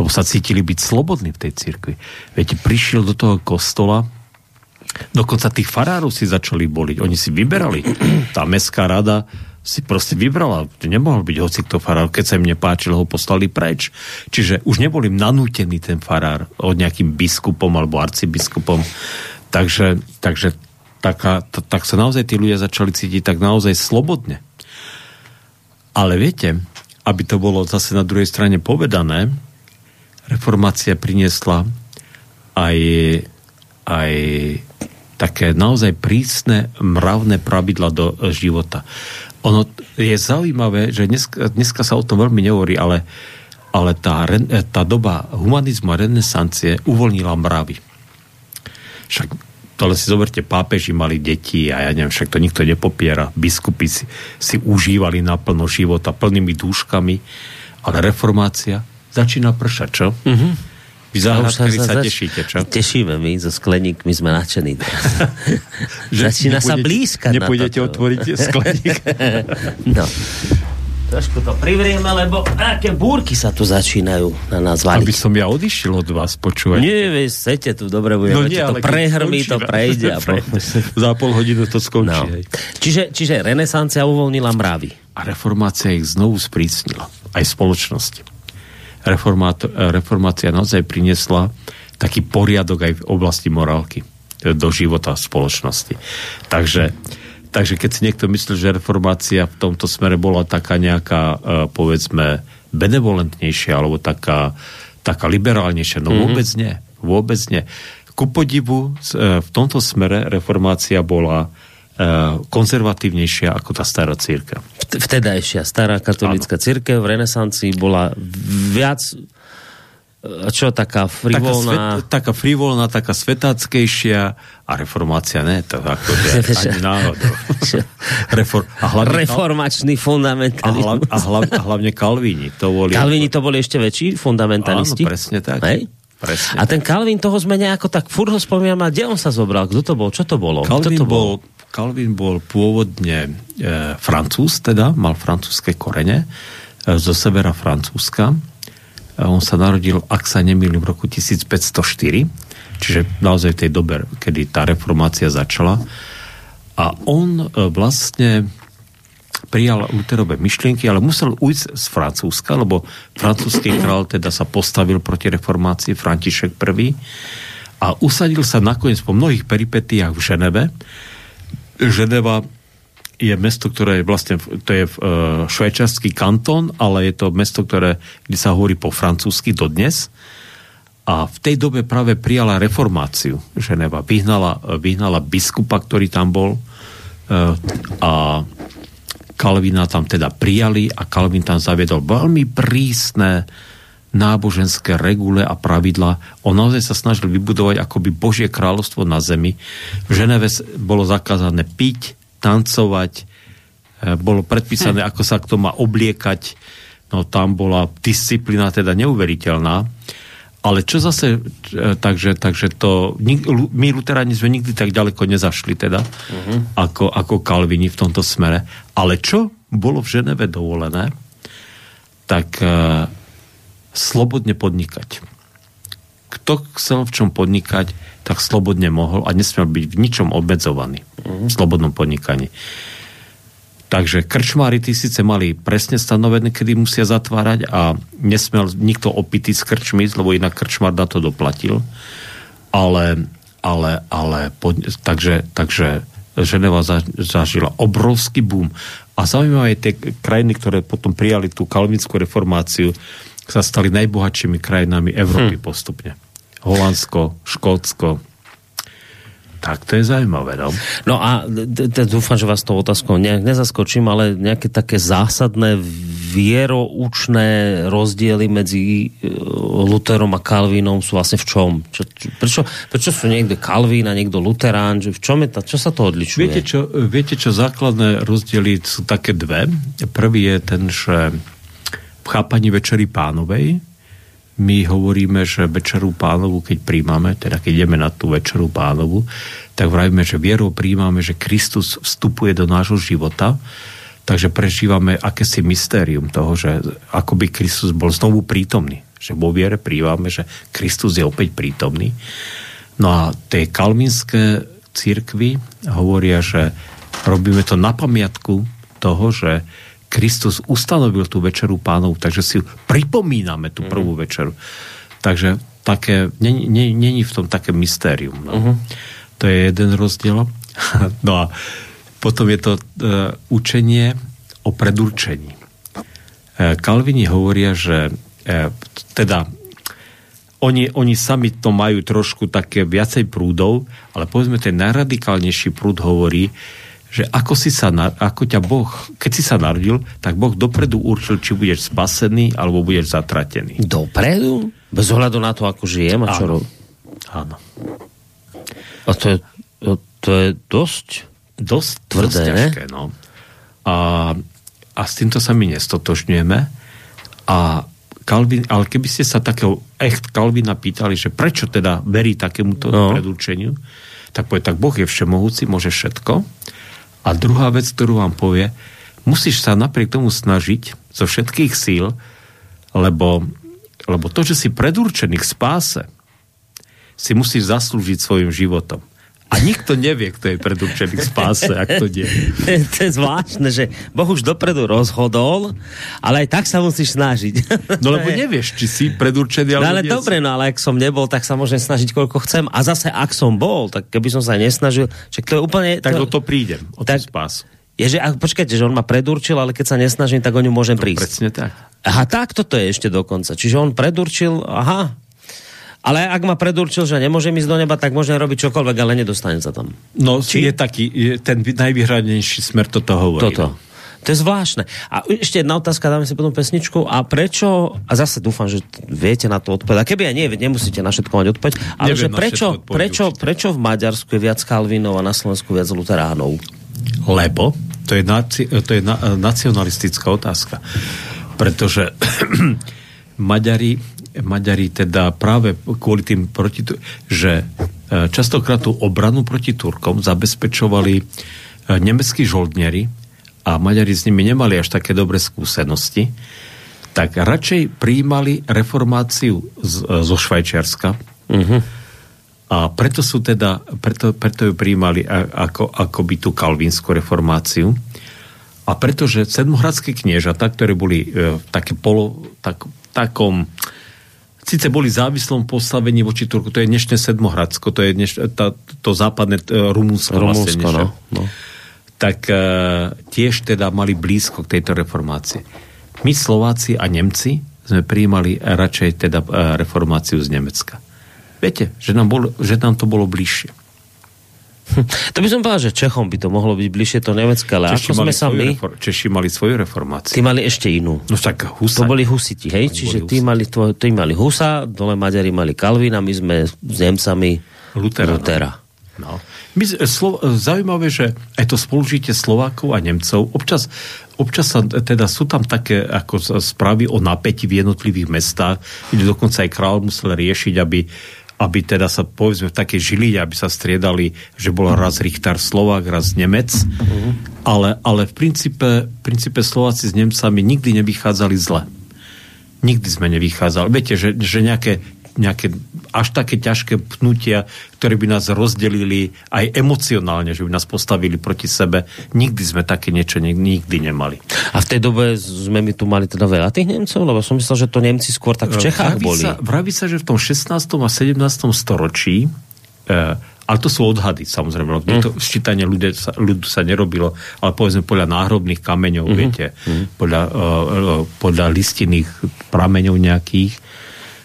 lebo sa cítili byť slobodní v tej cirkvi. Viete, prišiel do toho kostola, dokonca tých farárov si začali boliť, oni si vyberali. Tá mestská rada si proste vybrala. Nemohol byť hoci kto farár. Keď sa im nepáčilo, ho poslali preč. Čiže už neboli nanútený ten farár od nejakým biskupom alebo arcibiskupom. Takže, takže taká, t- tak sa naozaj tí ľudia začali cítiť tak naozaj slobodne. Ale viete, aby to bolo zase na druhej strane povedané, reformácia priniesla aj, aj také naozaj prísne mravné pravidla do života. Ono je zaujímavé, že dneska, dneska sa o tom veľmi nehovorí, ale, ale tá, tá doba humanizmu a renesancie uvoľnila mravy. Však ale si zoberte, pápeži mali deti a ja neviem, však to nikto nepopiera. Biskupy si, si užívali naplno života plnými dúškami, ale reformácia začína pršať, čo? Mm-hmm vy záhradkári sa, sa, tešíte, čo? Tešíme my, so skleníkmi sme nadšení. Začína sa blízkať Nepôjdete otvoriť skleník? no. Trošku to privrieme, lebo aké búrky sa tu začínajú na nás valiť. Aby som ja odišiel od vás, počúvať. Nie, vy chcete tu, dobre budeme. No nie, to prehrmí, to prejde. A po... Za pol hodinu to skončí. No. Čiže, čiže renesancia uvoľnila mravy. A reformácia ich znovu sprísnila. Aj spoločnosti reformácia naozaj priniesla taký poriadok aj v oblasti morálky do života spoločnosti. Takže, takže keď si niekto myslí, že reformácia v tomto smere bola taká nejaká, e, povedzme, benevolentnejšia alebo taká, taká liberálnejšia, no mm-hmm. vôbec nie. Vôbec nie. Ku podivu e, v tomto smere reformácia bola Eh, konzervatívnejšia ako tá stará církev. Vtedajšia stará katolická církev v renesancii bola viac čo taká frivolná... Taká, svet, taká frivolná, taká svetáckejšia a reformácia ne, to ako ani náhodou. Refor, a hlavne, Reformačný fundamentalizmus. A, hlav, a, hlav, a hlavne Kalvíni. To boli, Kalvíni to boli ešte väčší fundamentalisti? Áno, presne tak. Hej? Presne a ten Kalvín, toho sme nejako tak furt ho spomínam, a kde on sa zobral? Kto to bol? Čo to bolo? Kalvín to bol, bol Calvin bol pôvodne e, francúz, teda mal francúzske korene e, zo severa Francúzska. On sa narodil, ak sa nemýlim, v roku 1504, čiže naozaj v tej dobe, kedy tá reformácia začala. A on e, vlastne prijal Luterové myšlienky, ale musel ujsť z Francúzska, lebo francúzsky král teda sa postavil proti reformácii František I a usadil sa nakoniec po mnohých peripetiách v Ženeve, Ženeva je mesto, ktoré je vlastne, to je uh, švajčarský kantón, ale je to mesto, ktoré, kde sa hovorí po francúzsky dodnes. A v tej dobe práve prijala reformáciu Ženeva. Vyhnala, vyhnala biskupa, ktorý tam bol uh, a Kalvina tam teda prijali a Kalvin tam zaviedol veľmi prísne náboženské regule a pravidla. On naozaj sa snažil vybudovať akoby Božie kráľovstvo na zemi. V Ženeve bolo zakázané piť, tancovať, e, bolo predpísané, hm. ako sa kto má obliekať. No tam bola disciplína teda neuveriteľná. Ale čo zase, e, takže, takže to, my luteráni sme nikdy tak ďaleko nezašli teda, uh-huh. ako, ako Kalvini v tomto smere. Ale čo bolo v Ženeve dovolené, tak uh, slobodne podnikať. Kto chcel v čom podnikať, tak slobodne mohol a nesmiel byť v ničom obmedzovaný mm. v slobodnom podnikaní. Takže krčmári tí síce mali presne stanovené, kedy musia zatvárať a nesmel nikto opitý z krčmy, lebo inak krčmár na to doplatil. Ale, ale, ale pod, takže, takže Ženeva zažila obrovský boom. A zaujímavé tie krajiny, ktoré potom prijali tú kalvinskú reformáciu, sa stali najbohatšími krajinami Európy hm. postupne. Holandsko, Škótsko. Tak to je zaujímavé, no. No a dúfam, že vás to otázkou nejak nezaskočím, ale nejaké také zásadné vieroučné rozdiely medzi e, Lutherom a Kalvínom sú vlastne v čom? Čo, čo, prečo, prečo sú niekde Kalvín a niekto Luterán? Že v čom je ta, čo sa to odlišuje? Viete čo, viete čo, základné rozdiely sú také dve. Prvý je ten, že v chápaní Večery pánovej my hovoríme, že Večeru pánovu, keď príjmame, teda keď ideme na tú Večeru pánovu, tak vravíme, že vierou príjmame, že Kristus vstupuje do nášho života Takže prežívame akési mystérium toho, že akoby Kristus bol znovu prítomný. Že vo viere prívame, že Kristus je opäť prítomný. No a tie kalmínske církvy hovoria, že robíme to na pamiatku toho, že Kristus ustanovil tú večeru pánov, takže si pripomíname tú prvú mm. večeru. Takže také, není v tom také mystérium. No. Uh-huh. To je jeden rozdiel. no a potom je to e, učenie o predurčení. E, Kalvini hovoria, že e, teda oni, oni sami to majú trošku také viacej prúdov, ale povedzme ten najradikálnejší prúd hovorí, že ako, si sa, ako ťa Boh, keď si sa narodil, tak Boh dopredu určil, či budeš spasený, alebo budeš zatratený. Dopredu? Bez ohľadu na to, ako žijem a čo robím? Áno. A to je, to je dosť dosť tvrdé, dosť ťažké, no. A, a s týmto sa my nestotožňujeme. A Kalvin, ale keby ste sa takého echt Kalvina pýtali, že prečo teda verí takémuto no. predurčeniu, tak povie, tak Boh je všemohúci, môže všetko. A druhá vec, ktorú vám povie, musíš sa napriek tomu snažiť zo všetkých síl, lebo, lebo to, že si predurčený k spáse, si musíš zaslúžiť svojim životom. A nikto nevie, kto je predurčený k spáse, ak to nie. to je zvláštne, že Boh už dopredu rozhodol, ale aj tak sa musíš snažiť. No lebo nevieš, či si predurčený, no, ale dobre, no ale ak som nebol, tak sa môžem snažiť, koľko chcem. A zase, ak som bol, tak keby som sa nesnažil, že to je úplne... Tak to, o to prídem, o tak, spás. Je, že, počkajte, že on ma predurčil, ale keď sa nesnažím, tak o ňu môžem to prísť. Presne tak. Aha, tak toto je ešte dokonca. Čiže on predurčil, aha, ale ak ma predurčil, že nemôžem ísť do neba, tak môžem robiť čokoľvek, ale nedostanem sa tam. No, Či? je taký, je ten najvyhradnejší smer toto hovorí. Toto. To je zvláštne. A ešte jedna otázka, dáme si potom pesničku. A prečo, a zase dúfam, že viete na to odpovedať. A keby aj nie, nemusíte na všetko mať odpoveď. Ale Neviem že prečo, prečo, prečo v Maďarsku je viac Kalvinov a na Slovensku viac Luteránov? Lebo to je, naci, to je na, nacionalistická otázka. Pretože Maďari Maďari teda práve kvôli tým proti, že e, častokrát tú obranu proti Turkom zabezpečovali e, nemeckí žoldnieri a Maďari s nimi nemali až také dobré skúsenosti, tak radšej prijímali reformáciu z, e, zo Švajčiarska. Uh-huh. A preto sú teda, preto, preto ju prijímali ako, ako by tú kalvínsku reformáciu. A pretože sedmohradské kniežata, ktoré boli e, také polo, tak, takom síce boli závislom postavení voči Turku, to je dnešné Sedmohradsko, to je dneš, tá, to západné Rumúnsko, Rumúnsko vlastne, no, no. tak e, tiež teda mali blízko k tejto reformácii. My Slováci a Nemci sme prijímali radšej teda e, reformáciu z Nemecka. Viete, že nám, bolo, že nám to bolo bližšie. To by som povedal, že Čechom by to mohlo byť bližšie to Nemecké, ale Češi ako sme sa my... Refor- Češi mali svoju reformáciu. Tí mali ešte inú. No tak Husa. To boli Husiti, hej? Oni Čiže tí mali, tvo, tí mali Husa, dole Maďari mali Kalvina, my sme s Nemcami Lutera. Lutera. No. My, slo, zaujímavé, že aj to spolužitie Slovákov a Nemcov, občas, občas sa, teda sú tam také ako správy o napätí v jednotlivých mestách, kde dokonca aj král musel riešiť, aby aby teda sa povedzme v takej žili, aby sa striedali, že bol raz Richter Slovák, raz Nemec, uh-huh. ale, ale v princípe, v princípe Slováci s Nemcami nikdy nevychádzali zle. Nikdy sme nevychádzali. Viete, že, že nejaké nejaké až také ťažké pnutia, ktoré by nás rozdelili aj emocionálne, že by nás postavili proti sebe. Nikdy sme také niečo nikdy nemali. A v tej dobe sme my tu mali teda veľa tých Nemcov? Lebo som myslel, že to Nemci skôr tak v Čechách vraví boli. Sa, vraví sa, že v tom 16. a 17. storočí e, ale to sú odhady, samozrejme. Mm. To sčítanie ľudia sa, ľudu sa nerobilo, ale povedzme podľa náhrobných kameňov, mm-hmm. viete, mm-hmm. podľa, uh, podľa listinných prameňov nejakých,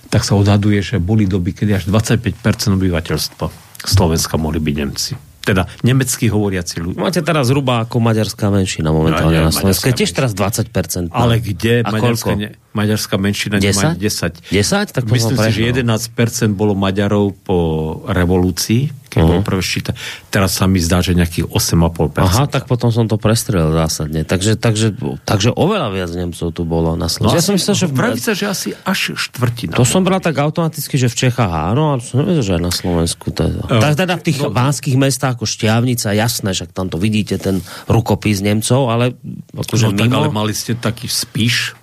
tak sa odhaduje, že boli doby, kedy až 25% obyvateľstva Slovenska mohli byť Nemci. teda nemecky hovoriaci ľudia. Máte teraz zhruba ako maďarská menšina momentálne No, na Slovensku. Je tiež teraz 20%. Ale kde A maďarská, ne, maďarská menšina nemá 10? 10? 10? Tak Myslím si, že prehnal. 11% bolo Maďarov po revolúcii, keď Mhm. bolo prvé ščíta. Teraz sa mi zdá, že nejakých 8,5%. Aha, tak potom som to prestrelil zásadne. Takže, takže, takže oveľa viac Nemcov tu bolo na No, Slovensku. ja som myslel, že v, Praví sa, že asi až štvrtina. to som bral tak automaticky, že v Čechách áno, ale som nevedel, že aj na Slovensku. Teda. Eh, Tak teda v tých no- banských mestách ako Šťavnica, jasné, že tam to vidíte, ten rukopis Nemcov, ale akože no, tak, mimo... ale mali ste taký spíš,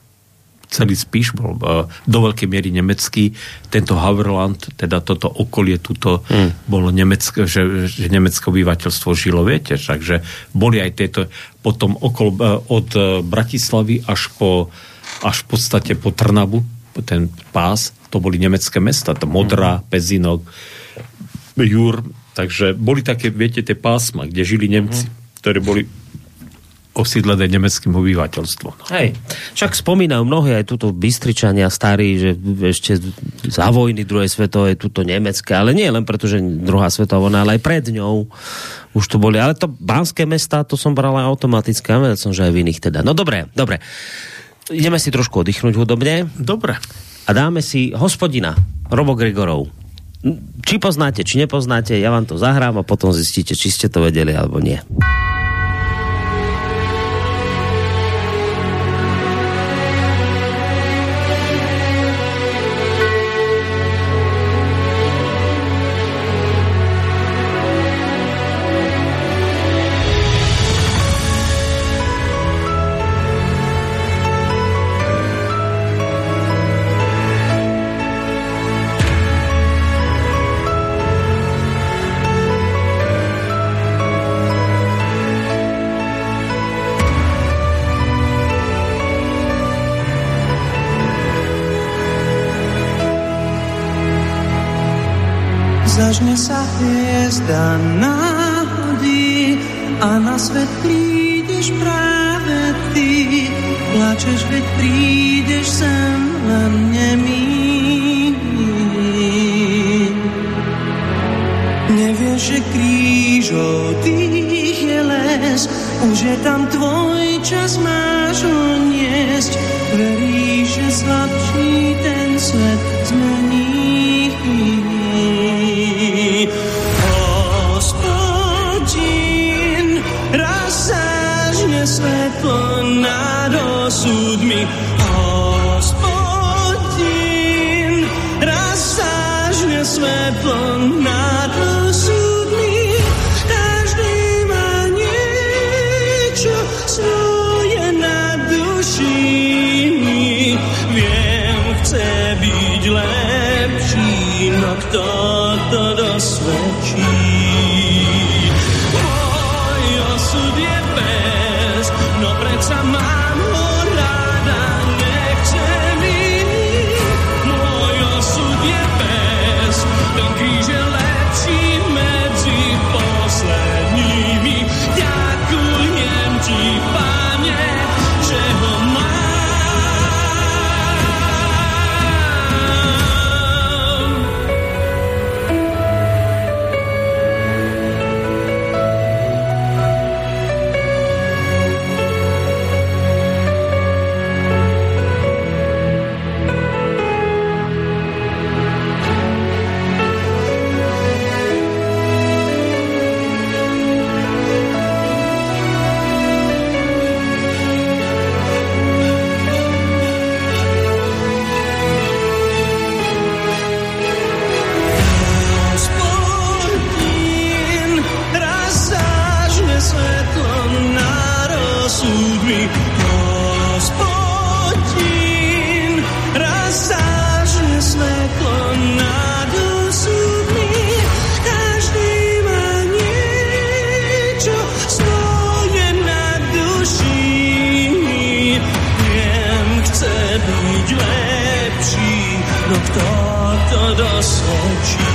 celý spíš bol uh, do veľkej miery nemecký. Tento Haverland, teda toto okolie tuto hmm. bolo nemecké, že, že nemecké obyvateľstvo žilo, viete, takže boli aj tieto potom okolo, uh, od uh, Bratislavy až po až v podstate po Trnavu, ten pás, to boli nemecké mesta, to Modra, Pezinok, Jur, takže boli také, viete, tie pásma, kde žili Nemci, ktoré boli osídlené nemeckým obyvateľstvom. No. Hej, však spomínajú mnohí aj túto Bystričania starí, že ešte za vojny druhej svetovej túto nemecké, ale nie len preto, že druhá svetová vojna, ale aj pred ňou už tu boli. Ale to banské mesta, to som bral aj automaticky, a vedel som, že aj v iných teda. No dobre, dobre. Ideme si trošku oddychnúť hudobne Dobre. a dáme si hospodina, Robo Grigorov. Či poznáte, či nepoznáte, ja vám to zahrám a potom zistíte, či ste to vedeli alebo nie. Zažne sa hviezda náhodí a na svet prídeš práve ty. Plačeš, veď prídeš sem len nemý. Osudmi. Hospodin, raz zážne svetlo nad osudmi. Každý má na chce byť lepší, no kto to dosvedčí?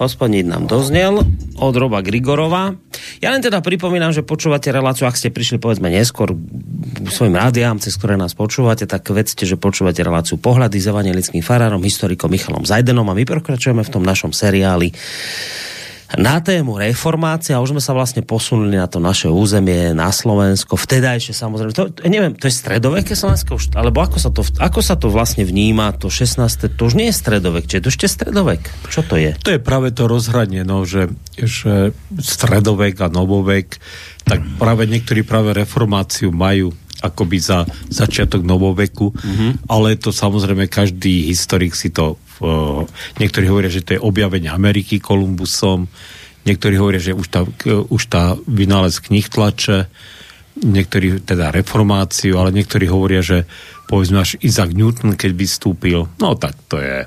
Hospodník nám doznel od Roba Grigorova. Ja len teda pripomínam, že počúvate reláciu, ak ste prišli povedzme neskôr svojim rádiám, cez ktoré nás počúvate, tak vedzte, že počúvate reláciu Pohľady s evangelickým farárom, historikom Michalom Zajdenom a my pokračujeme v tom našom seriáli na tému reformácia, už sme sa vlastne posunuli na to naše územie, na Slovensko, vtedajšie samozrejme, to, neviem, to je stredoveké Slovensko už, alebo ako sa, to, ako sa to vlastne vníma, to 16. to už nie je stredovek, či je to ešte stredovek? Čo to je? To je práve to rozhranie, no, že, že stredovek a novovek, tak práve niektorí práve reformáciu majú akoby za začiatok novoveku, mm-hmm. ale to samozrejme každý historik si to niektorí hovoria, že to je objavenie Ameriky Kolumbusom, niektorí hovoria, že už tá, už tá vynález knih tlače, niektorí teda reformáciu, ale niektorí hovoria, že povedzme až Isaac Newton, keď vystúpil, no tak to je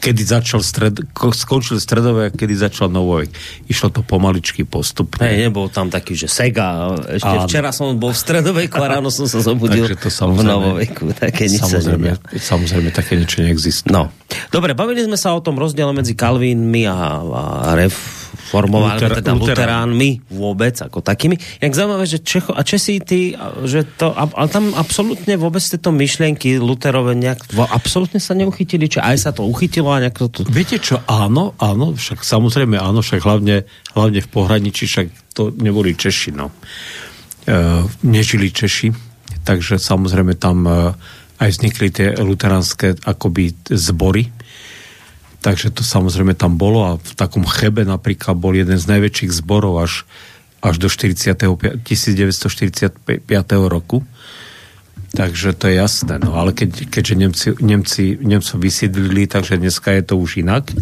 kedy začal stred, skončil stredové, kedy začal novovek. Išlo to pomaličky postupne. Hej, nebol tam taký, že Sega. Ešte a... včera som bol v stredoveku a ráno som sa zobudil to v novoveku. Také nič samozrejme, samozrejme, také niečo neexistuje. No. Dobre, bavili sme sa o tom rozdiele medzi Kalvínmi a, a Ref formovaní, Luter, teda luteránmi vôbec, ako takými. Jak zaujímavé, že Čecho a Česi, ty, že to, ale tam absolútne vôbec tieto myšlienky Luterové nejak, absolútne sa neuchytili, či aj sa to uchytilo a nejak to... Viete čo, áno, áno, však samozrejme áno, však hlavne, hlavne v pohraničí, však to neboli Češi, no. E, nežili Češi, takže samozrejme tam e, aj vznikli tie luteránske akoby zbory, Takže to samozrejme tam bolo a v takom Chebe napríklad bol jeden z najväčších zborov až, až do 45, 1945 roku. Takže to je jasné. No ale keď, keďže Nemci, Nemci, Nemcov vysídlili, takže dneska je to už inak. E,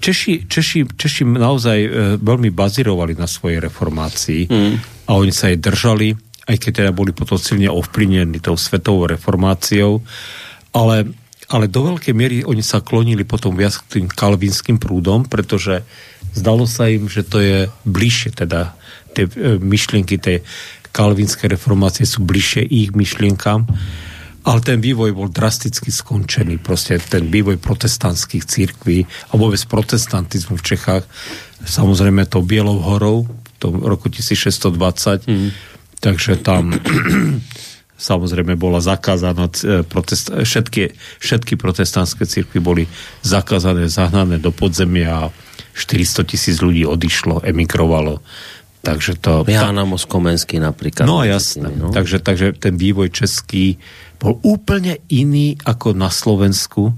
Češi, Češi, Češi naozaj e, veľmi bazírovali na svojej reformácii mm. a oni sa jej držali, aj keď teda boli potom silne ovplyvnení tou svetovou reformáciou, ale ale do veľkej miery oni sa klonili potom viac k tým kalvinským prúdom, pretože zdalo sa im, že to je bližšie, teda tie e, myšlienky tej kalvinskej reformácie sú bližšie ich myšlienkam, ale ten vývoj bol drasticky skončený. Proste ten vývoj protestantských církví a vôbec protestantizmu v Čechách, samozrejme to Bielou horou v tom roku 1620, mm. takže tam samozrejme bola zakázaná, e, protest, všetky, všetky protestantské cirkvy boli zakázané, zahnané do podzemia a 400 tisíc ľudí odišlo, emigrovalo. Takže to... Jána Moskomenský napríklad. No jasné. No. Takže, takže ten vývoj český bol úplne iný ako na Slovensku.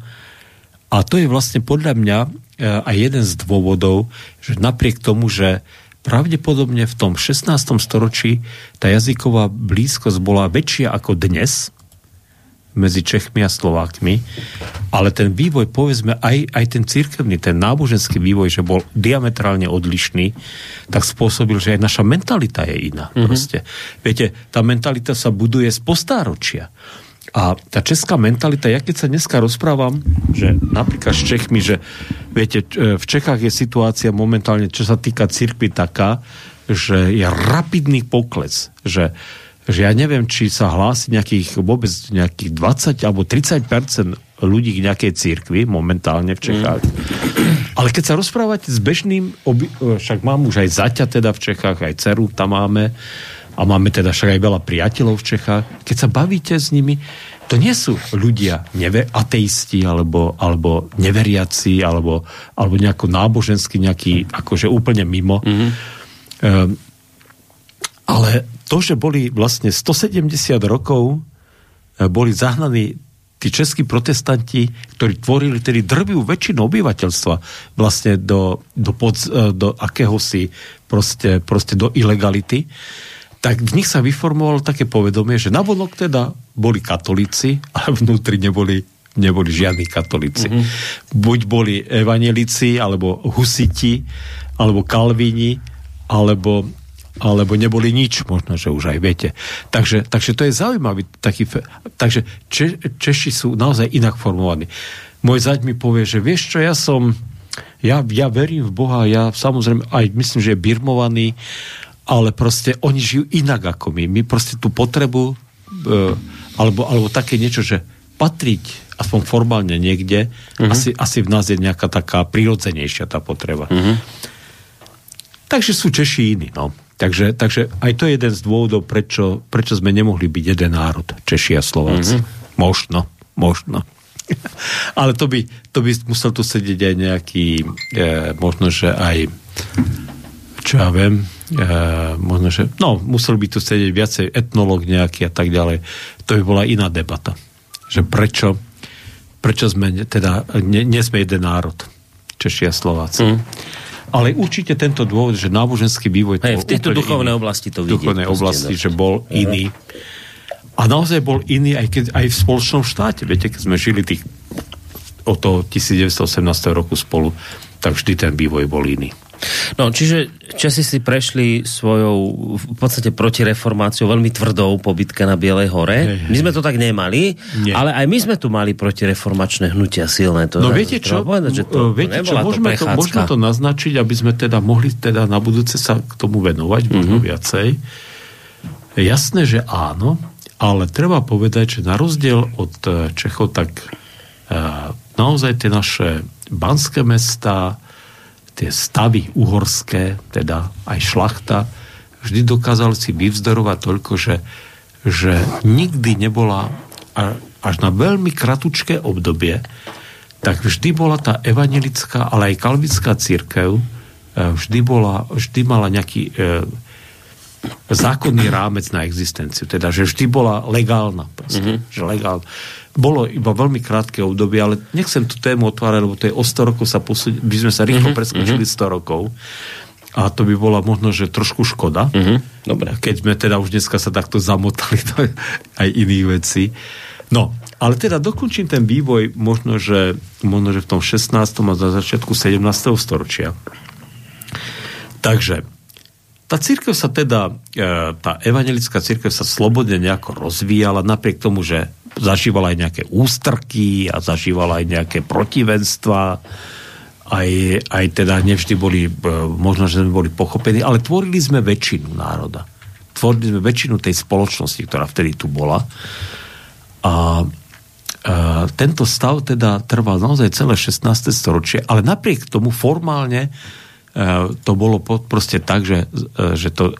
A to je vlastne podľa mňa e, aj jeden z dôvodov, že napriek tomu, že pravdepodobne v tom 16. storočí tá jazyková blízkosť bola väčšia ako dnes medzi Čechmi a Slovákmi, ale ten vývoj, povedzme, aj, aj ten církevný, ten náboženský vývoj, že bol diametrálne odlišný, tak spôsobil, že aj naša mentalita je iná. Mm-hmm. Proste. Viete, tá mentalita sa buduje z postáročia. A tá česká mentalita, ja keď sa dneska rozprávam, že napríklad s Čechmi, že viete, v Čechách je situácia momentálne, čo sa týka cirkvy taká, že je rapidný pokles, že, že ja neviem, či sa hlási nejakých vôbec nejakých 20 alebo 30% ľudí k nejakej cirkvi momentálne v Čechách. Mm. Ale keď sa rozprávate s bežným, oby, však mám už aj zaťa teda v Čechách, aj dceru tam máme, a máme teda však aj veľa priateľov v Čechách, keď sa bavíte s nimi, to nie sú ľudia neve, ateisti alebo, alebo neveriaci alebo, alebo nejako náboženský, nejaký akože úplne mimo. Mm-hmm. Um, ale to, že boli vlastne 170 rokov e, boli zahnaní tí českí protestanti, ktorí tvorili tedy drvivú väčšinu obyvateľstva vlastne do, do, pod, e, do akéhosi proste, proste do ilegality, tak v nich sa vyformovalo také povedomie, že navonok teda boli katolíci, ale vnútri neboli, neboli žiadni katolíci. Mm-hmm. Buď boli evanelici, alebo husiti, alebo kalvíni, alebo, alebo neboli nič, možno, že už aj viete. Takže, takže to je zaujímavý taký... Takže Če, Češi sú naozaj inak formovaní. Môj zaď mi povie, že vieš čo, ja som... Ja, ja verím v Boha, ja samozrejme aj myslím, že je birmovaný, ale proste oni žijú inak ako my. My proste tú potrebu, e, alebo, alebo také niečo, že patriť aspoň formálne niekde, uh-huh. asi, asi v nás je nejaká taká prirodzenejšia tá potreba. Uh-huh. Takže sú Češi iní, no. Takže, takže aj to je jeden z dôvodov, prečo, prečo sme nemohli byť jeden národ, Češi a Slováci. Mm-hmm. Možno, možno. Ale to by, to by musel tu sedieť aj nejaký, e, možno, že aj, čo ja viem, e, možno, že, no, musel by tu sedieť viacej etnolog nejaký a tak ďalej. To by bola iná debata. Že prečo, prečo sme, teda, nie, nie sme jeden národ, Češi a Slováci. Mm. Ale určite tento dôvod, že náboženský vývoj... Hej, v tejto duchovnej iný, oblasti to vidieť. duchovnej oblasti, že bol uh-huh. iný. A naozaj bol iný aj, keď, aj v spoločnom štáte. Viete, keď sme žili tých od toho 1918 roku spolu, tak vždy ten vývoj bol iný. No, čiže Česi si prešli svojou v podstate protireformáciou veľmi tvrdou po bitke na Bielej hore. Hej, hej. My sme to tak nemali, Nie. ale aj my sme tu mali protireformačné hnutia silné. To no viete čo, povedať, že to, viete to čo môžeme, to, môžeme to naznačiť, aby sme teda mohli teda na budúce sa k tomu venovať možno mm-hmm. viacej. Jasné, že áno, ale treba povedať, že na rozdiel od eh, Čechov, tak uh, naozaj tie naše banské mesta, tie stavy uhorské, teda aj šlachta, vždy dokázali si vyvzdorovať toľko, že, že nikdy nebola až na veľmi kratučké obdobie, tak vždy bola tá evangelická, ale aj kalvická církev, e, vždy, bola, vždy mala nejaký e, zákonný rámec na existenciu. Teda, že vždy bola legálna. Proste, mm-hmm. že legálna bolo iba veľmi krátke obdobie, ale nechcem tú tému otvárať, lebo to je o 100 rokov sa posúdi, by sme sa rýchlo uh-huh, preskočili uh-huh. 100 rokov. A to by bola možno, že trošku škoda. Uh-huh. Dobre. Keď sme teda už dneska sa takto zamotali do aj iných vecí. No, ale teda dokončím ten vývoj možno, že, možno, že v tom 16. a za začiatku 17. storočia. Takže tá církev sa teda, e, tá evangelická církev sa slobodne nejako rozvíjala, napriek tomu, že zažívala aj nejaké ústrky a zažívala aj nejaké protivenstva. Aj, aj teda nevždy boli, e, možno, že sme boli pochopení, ale tvorili sme väčšinu národa. Tvorili sme väčšinu tej spoločnosti, ktorá vtedy tu bola. A, a tento stav teda trval naozaj celé 16. storočie, ale napriek tomu formálne to bolo proste tak, že, e, že to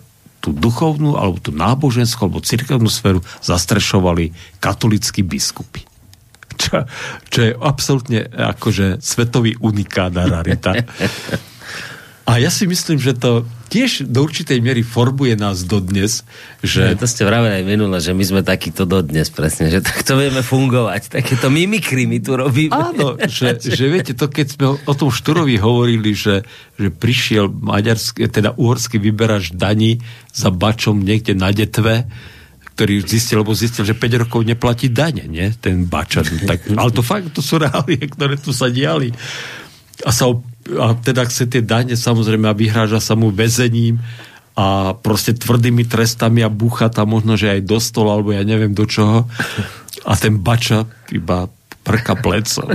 tú duchovnú, alebo tú náboženskú, alebo cirkevnú sféru zastrešovali katolickí biskupy. Čo, čo je absolútne akože svetový unikát a rarita. A ja si myslím, že to tiež do určitej miery formuje nás dodnes, že... Ja, to ste vravili aj minule, že my sme takíto dodnes presne, že takto vieme fungovať. Takéto mimikry my tu robíme. Áno, že, že viete, to keď sme o tom Šturovi hovorili, že, že prišiel maďarský, teda uhorský vyberač daní za bačom niekde na detve, ktorý zistil, lebo zistil, že 5 rokov neplatí dane, nie? Ten bača. Tak, ale to fakt, to sú reálie, ktoré tu sa diali. A sa a teda chce tie dane samozrejme a vyhráža sa mu väzením a proste tvrdými trestami a búcha tam možno, že aj do stola, alebo ja neviem do čoho. A ten bača iba prka plecom.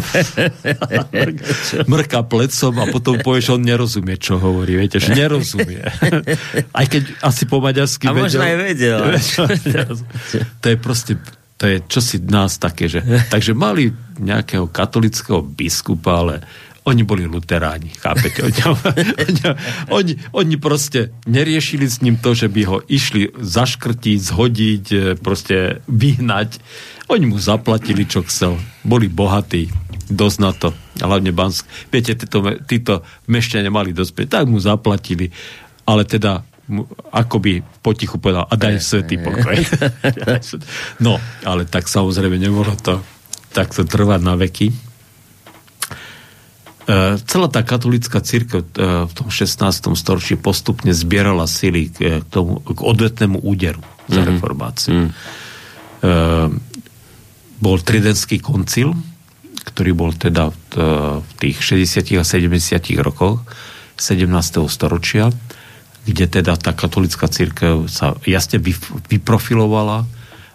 Mrka plecom a potom povie, že on nerozumie, čo hovorí. Viete, že nerozumie. Aj keď asi po maďarsky a vedel. Možno aj vedel. to je proste to je čosi nás také, že... Takže mali nejakého katolického biskupa, ale oni boli luteráni, chápete? Oni, oni, oni, oni proste neriešili s ním to, že by ho išli zaškrtiť, zhodiť, e, proste vyhnať. Oni mu zaplatili, čo chcel. Boli bohatí, dosť na to. Hlavne Bansk. Viete, títo, títo mešťania mali dosť, tak mu zaplatili. Ale teda akoby potichu povedal, a daj svetý pokoj. no, ale tak samozrejme nebolo to takto trvať na veky. E, celá tá katolická církev e, v tom 16. storočí postupne zbierala sily k, tomu, k odvetnému úderu za mm-hmm. reformáciu. Mm. Bol Tridentský koncil, ktorý bol teda v tých 60. a 70. rokoch 17. storočia, kde teda tá katolická církev sa jasne vyprofilovala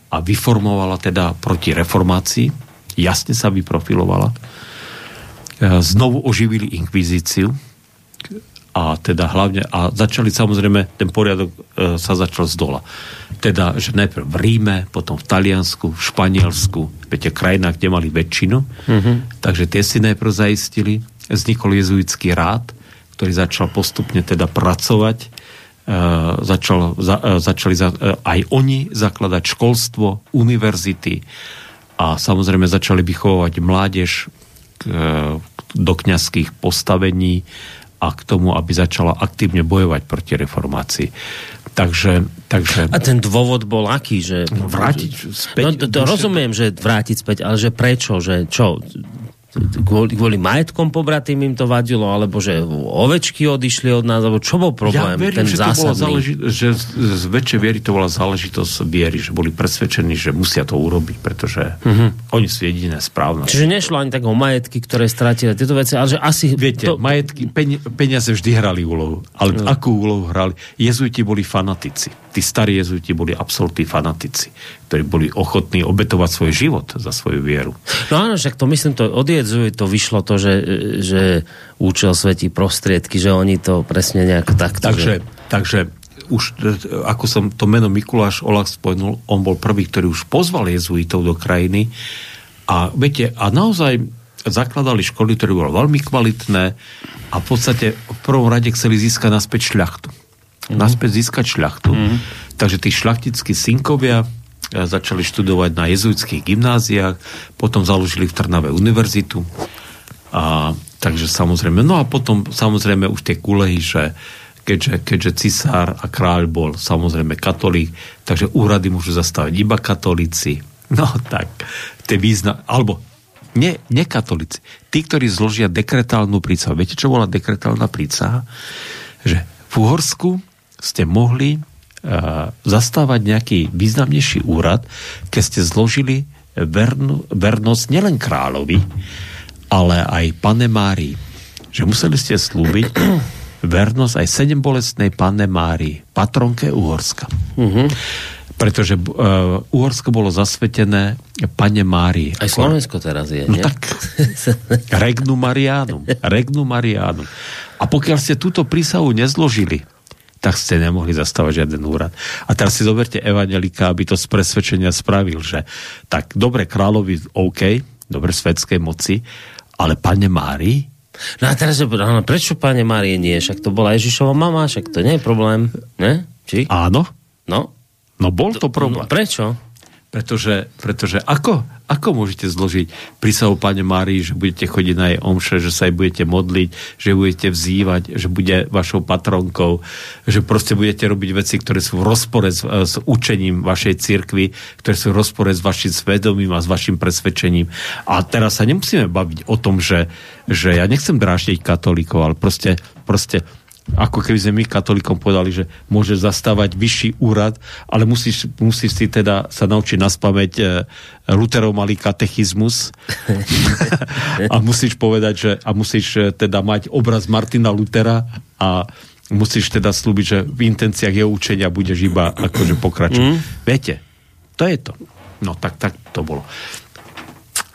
a vyformovala teda proti reformácii, jasne sa vyprofilovala znovu oživili inkvizíciu a teda hlavne, a začali samozrejme, ten poriadok e, sa začal z dola. Teda, že najprv v Ríme, potom v Taliansku, v Španielsku, viete, krajinách, kde mali väčšinu, mm-hmm. takže tie si najprv zaistili, vznikol jezuitský rád, ktorý začal postupne teda pracovať, e, začal, za, e, začali za, e, aj oni zakladať školstvo, univerzity a samozrejme začali vychovávať mládež e, do kňazských postavení, a k tomu, aby začala aktívne bojovať proti reformácii. Takže, takže... A ten dôvod bol aký? Že... No, vrátiť späť... No, to, to rozumiem, že vrátiť späť, ale že prečo? Že čo? Kvôli, kvôli majetkom pobratým im to vadilo, alebo že ovečky odišli od nás, alebo čo bol problém? Ja verím, ten že, to bola záleži- že z, z väčšej viery to bola záležitosť viery, že boli presvedčení, že musia to urobiť, pretože uh-huh. oni sú jediné správne. Čiže nešlo ani tak o majetky, ktoré stratili tieto veci, ale že asi... Viete, to... majetky, peniaze vždy hrali úlohu, ale uh-huh. akú úlohu hrali? Jezuiti boli fanatici. Tí starí jezuiti boli absolútni fanatici ktorí boli ochotní obetovať svoj život za svoju vieru. No áno, však to myslím, to od to vyšlo to, že, že účel svetí prostriedky, že oni to presne nejak takto... Takže, že... takže už, ako som to meno Mikuláš Olach spomenul, on bol prvý, ktorý už pozval jezuitov do krajiny a viete, a naozaj zakladali školy, ktoré boli veľmi kvalitné a v podstate v prvom rade chceli získať naspäť šľachtu. Mm-hmm. Naspäť získať šľachtu. Mm-hmm. Takže tí šlachtickí synkovia začali študovať na jezuitských gymnáziách, potom založili v Trnave univerzitu. A, takže samozrejme, no a potom samozrejme už tie kulehy, že keďže, keďže cisár a kráľ bol samozrejme katolík, takže úrady môžu zastávať iba katolíci. No tak, tie význa, alebo nie, nekatolíci. Tí, ktorí zložia dekretálnu prísahu. Viete, čo bola dekretálna prísaha? Že v Uhorsku ste mohli zastávať nejaký významnejší úrad, keď ste zložili vernu, vernosť nielen kráľovi, ale aj pane Márii. Že museli ste slúbiť vernosť aj sedem bolestnej pane Márii, patronke Uhorska. Mm-hmm. Pretože uh, Uhorsko bolo zasvetené pane Márii. Aj Slovensko teraz je, No nie? tak, Regnu Marianum. Regnu Marianum. A pokiaľ ste túto prísahu nezložili, tak ste nemohli zastávať žiaden úrad. A teraz si zoberte evangelika, aby to z presvedčenia spravil, že tak dobre kráľovi OK, dobre svetskej moci, ale pane Mári? No a teraz, no, prečo pane Márie nie? Však to bola Ježišova mama, však to nie je problém, ne? Či? Áno. No. No bol to problém. No, prečo? Pretože, pretože ako, ako môžete zložiť prísahu Pane Márii, že budete chodiť na jej omše, že sa jej budete modliť, že budete vzývať, že bude vašou patronkou, že proste budete robiť veci, ktoré sú v rozpore s, s učením vašej cirkvi, ktoré sú v rozpore s vašim svedomím a s vašim presvedčením. A teraz sa nemusíme baviť o tom, že, že ja nechcem dráždiť katolíkov, ale proste, proste ako keby sme my katolíkom povedali, že môžeš zastávať vyšší úrad, ale musíš, musíš si teda sa naučiť naspamäť e, Luterov malý katechizmus a musíš povedať, že a musíš e, teda mať obraz Martina Lutera a musíš teda slúbiť, že v intenciách jeho učenia budeš iba akože pokračovať. Mm. Viete, to je to. No tak, tak to bolo.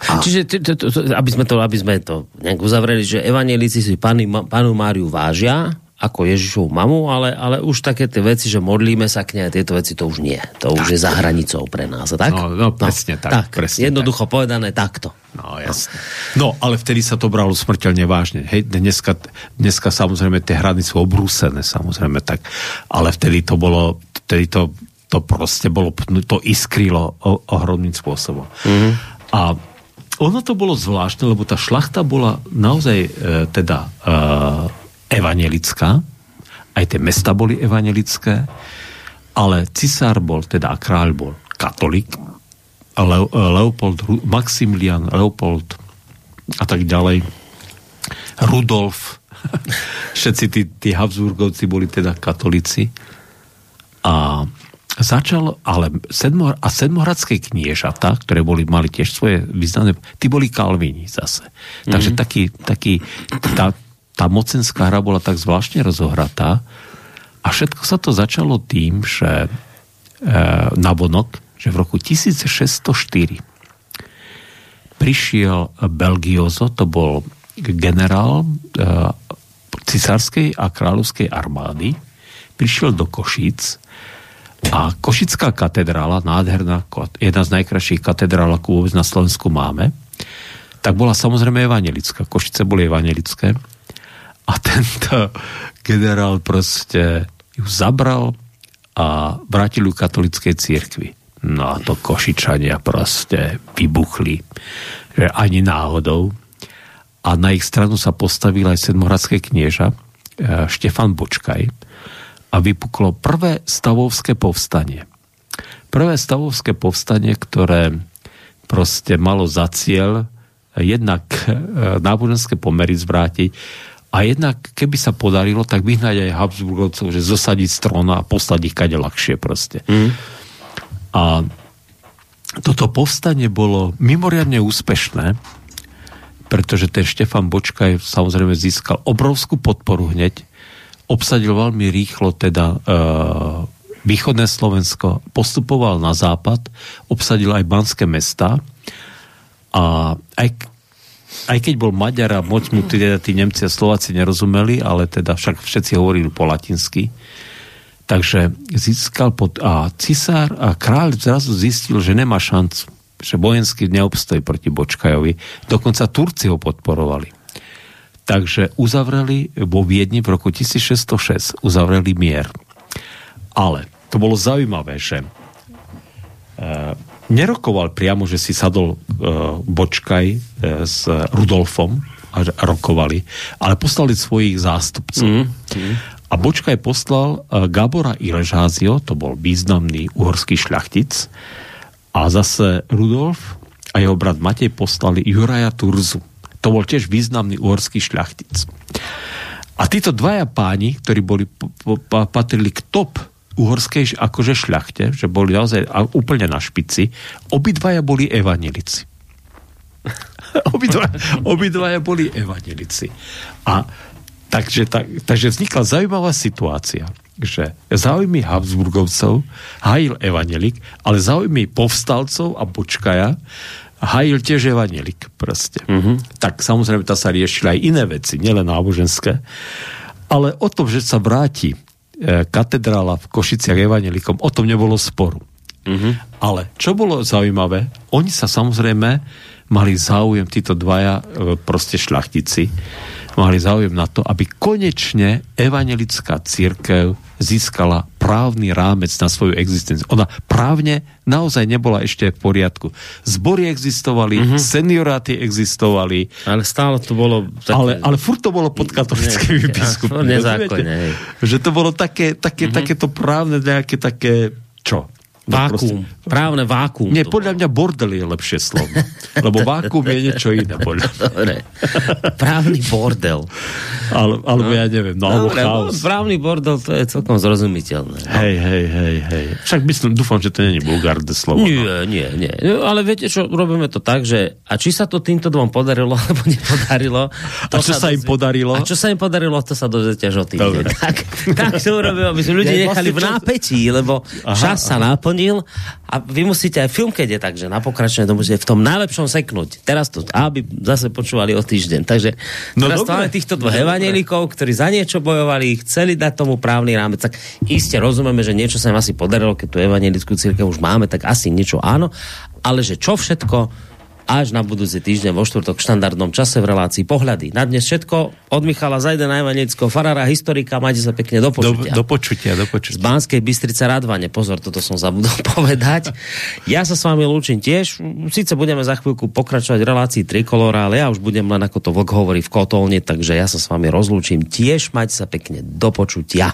A... Čiže, t- t- t- aby sme to, aby sme to nejak uzavreli, že evanelici si pánu, pánu Máriu vážia, ako Ježišovú mamu, ale, ale už také tie veci, že modlíme sa k nej, tieto veci to už nie. To tak. už je za hranicou pre nás. Tak? No, no presne no, tak. tak presne jednoducho tak. povedané takto. No, jasne. No, ale vtedy sa to bralo smrteľne vážne. Hej, dneska, dneska samozrejme tie hrany sú obrúsené, samozrejme tak. Ale vtedy to bolo, vtedy to, to proste bolo, to iskrilo o, ohromným spôsobom. Mm-hmm. A ono to bolo zvláštne, lebo tá šlachta bola naozaj e, teda e, evanelická, aj tie mesta boli evanelické, ale cisár bol, teda kráľ bol katolík, Le, Leopold, Maximilian, Leopold a tak ďalej, Rudolf, všetci tí, tí Habsburgovci boli teda katolíci a začal, ale sedmo, a sedmohradské kniežata, ktoré boli, mali tiež svoje významné, tí boli kalvíni zase. Takže mm-hmm. taký, taký tá, tá mocenská hra bola tak zvláštne rozohratá a všetko sa to začalo tým, že e, navonok, že v roku 1604 prišiel Belgiozo, to bol generál, e, cisárskej a kráľovskej armády, prišiel do Košíc a Košická katedrála, nádherná, jedna z najkrajších katedrál, akú vôbec na Slovensku máme, tak bola samozrejme evangelická. Košice boli evangelické. A tento generál proste ju zabral a vrátil ju katolickej církvi. No a to Košičania proste vybuchli. Že ani náhodou. A na ich stranu sa postavil aj sedmohradské knieža e, Štefan Bočkaj, a vypuklo prvé stavovské povstanie. Prvé stavovské povstanie, ktoré proste malo za cieľ jednak e, náboženské pomery zvrátiť a jednak, keby sa podarilo, tak vyhnať aj Habsburgovcov, že zosadiť strona a poslať ich kade ľahšie proste. Mm. A toto povstanie bolo mimoriadne úspešné, pretože ten Štefan Bočkaj samozrejme získal obrovskú podporu hneď obsadil veľmi rýchlo teda e, východné Slovensko, postupoval na západ, obsadil aj banské mesta a aj, aj keď bol Maďar a moc mu teda tí Nemci a Slováci nerozumeli, ale teda však všetci hovorili po latinsky, takže získal pod... A cisár a kráľ zrazu zistil, že nemá šancu, že vojensky neobstojí proti Bočkajovi. Dokonca Turci ho podporovali. Takže uzavreli vo Viedni v roku 1606 uzavreli mier. Ale to bolo zaujímavé, že e, nerokoval priamo, že si sadol e, Bočkaj e, s Rudolfom a rokovali, ale poslali svojich zástupcov. Mm, mm. A Bočkaj poslal e, Gabora Iležázio, to bol významný uhorský šľachtic, a zase Rudolf a jeho brat Matej poslali Juraja Turzu. To bol tiež významný uhorský šľachtic. A títo dvaja páni, ktorí boli, patrili k top uhorskej akože šľachte, že boli naozaj úplne na špici, obidvaja boli evanelici. obidvaja, obidvaja boli evanelici. A takže, tak, takže vznikla zaujímavá situácia, že záujmy Habsburgovcov hajil evanelik, ale záujmy povstalcov a Bočkaja hajil tiež evanelik proste. Uh-huh. Tak samozrejme, tá sa riešila aj iné veci, nielen náboženské. Ale o tom, že sa vráti katedrála v Košiciach evanelikom, o tom nebolo sporu. Uh-huh. Ale čo bolo zaujímavé, oni sa samozrejme mali záujem, títo dvaja e, proste šľachtici, mali záujem na to, aby konečne evangelická církev získala právny rámec na svoju existenciu. Ona právne naozaj nebola ešte v poriadku. Zbory existovali, mm-hmm. senioráty existovali. Ale stále to bolo... Také... Ale, ale furt to bolo pod katolickými biskupmi. Nezákonne. Že to bolo také, také, mm-hmm. takéto právne nejaké také... Čo? Vákuum. Proste... Právne vákuum. Nie, podľa mňa bordel je lepšie slovo. Lebo vákuum je niečo iné, podľa Dobre. Právny bordel. Ale, alebo no. ja neviem, no, alebo Dobre, chaos. Právny bordel, to je celkom zrozumiteľné. No. Hej, hej, hej, hej. Však myslím, dúfam, že to není bulgárne slovo. Nie, no. nie, nie. No, ale viete čo, robíme to tak, že a či sa to týmto dvom podarilo, alebo nepodarilo. To a čo sa, sa im podarilo? A čo sa im podarilo, to sa dozviete až o týždeň. Tak, tak to urobíme, aby sme ľudí ja, nechali vlastne, v nápetí, lebo aha, čas sa aha. Naplnil a vy musíte aj film, keď je tak, že na pokračovanie to musíte v tom najlepšom seknúť. Teraz to, aby zase počúvali o týždeň. Takže no teraz máme týchto dvoch no evanelikov, ktorí za niečo bojovali, chceli dať tomu právny rámec. Tak iste rozumieme, že niečo sa im asi podarilo, keď tú evanelickú církev už máme, tak asi niečo áno, ale že čo všetko až na budúci týždeň vo štvrtok v štandardnom čase v relácii pohľady. Na dnes všetko od Michala Zajda Najvaneckého farára, historika, majte sa pekne do počutia. Do, do počutia, do počutia. Z Banskej Bystrice Radvane, pozor, toto som zabudol povedať. Ja sa s vami lúčim tiež, síce budeme za chvíľku pokračovať v relácii Trikolora, ale ja už budem len ako to vlk hovorí v kotolne, takže ja sa s vami rozlúčim tiež, majte sa pekne do počutia.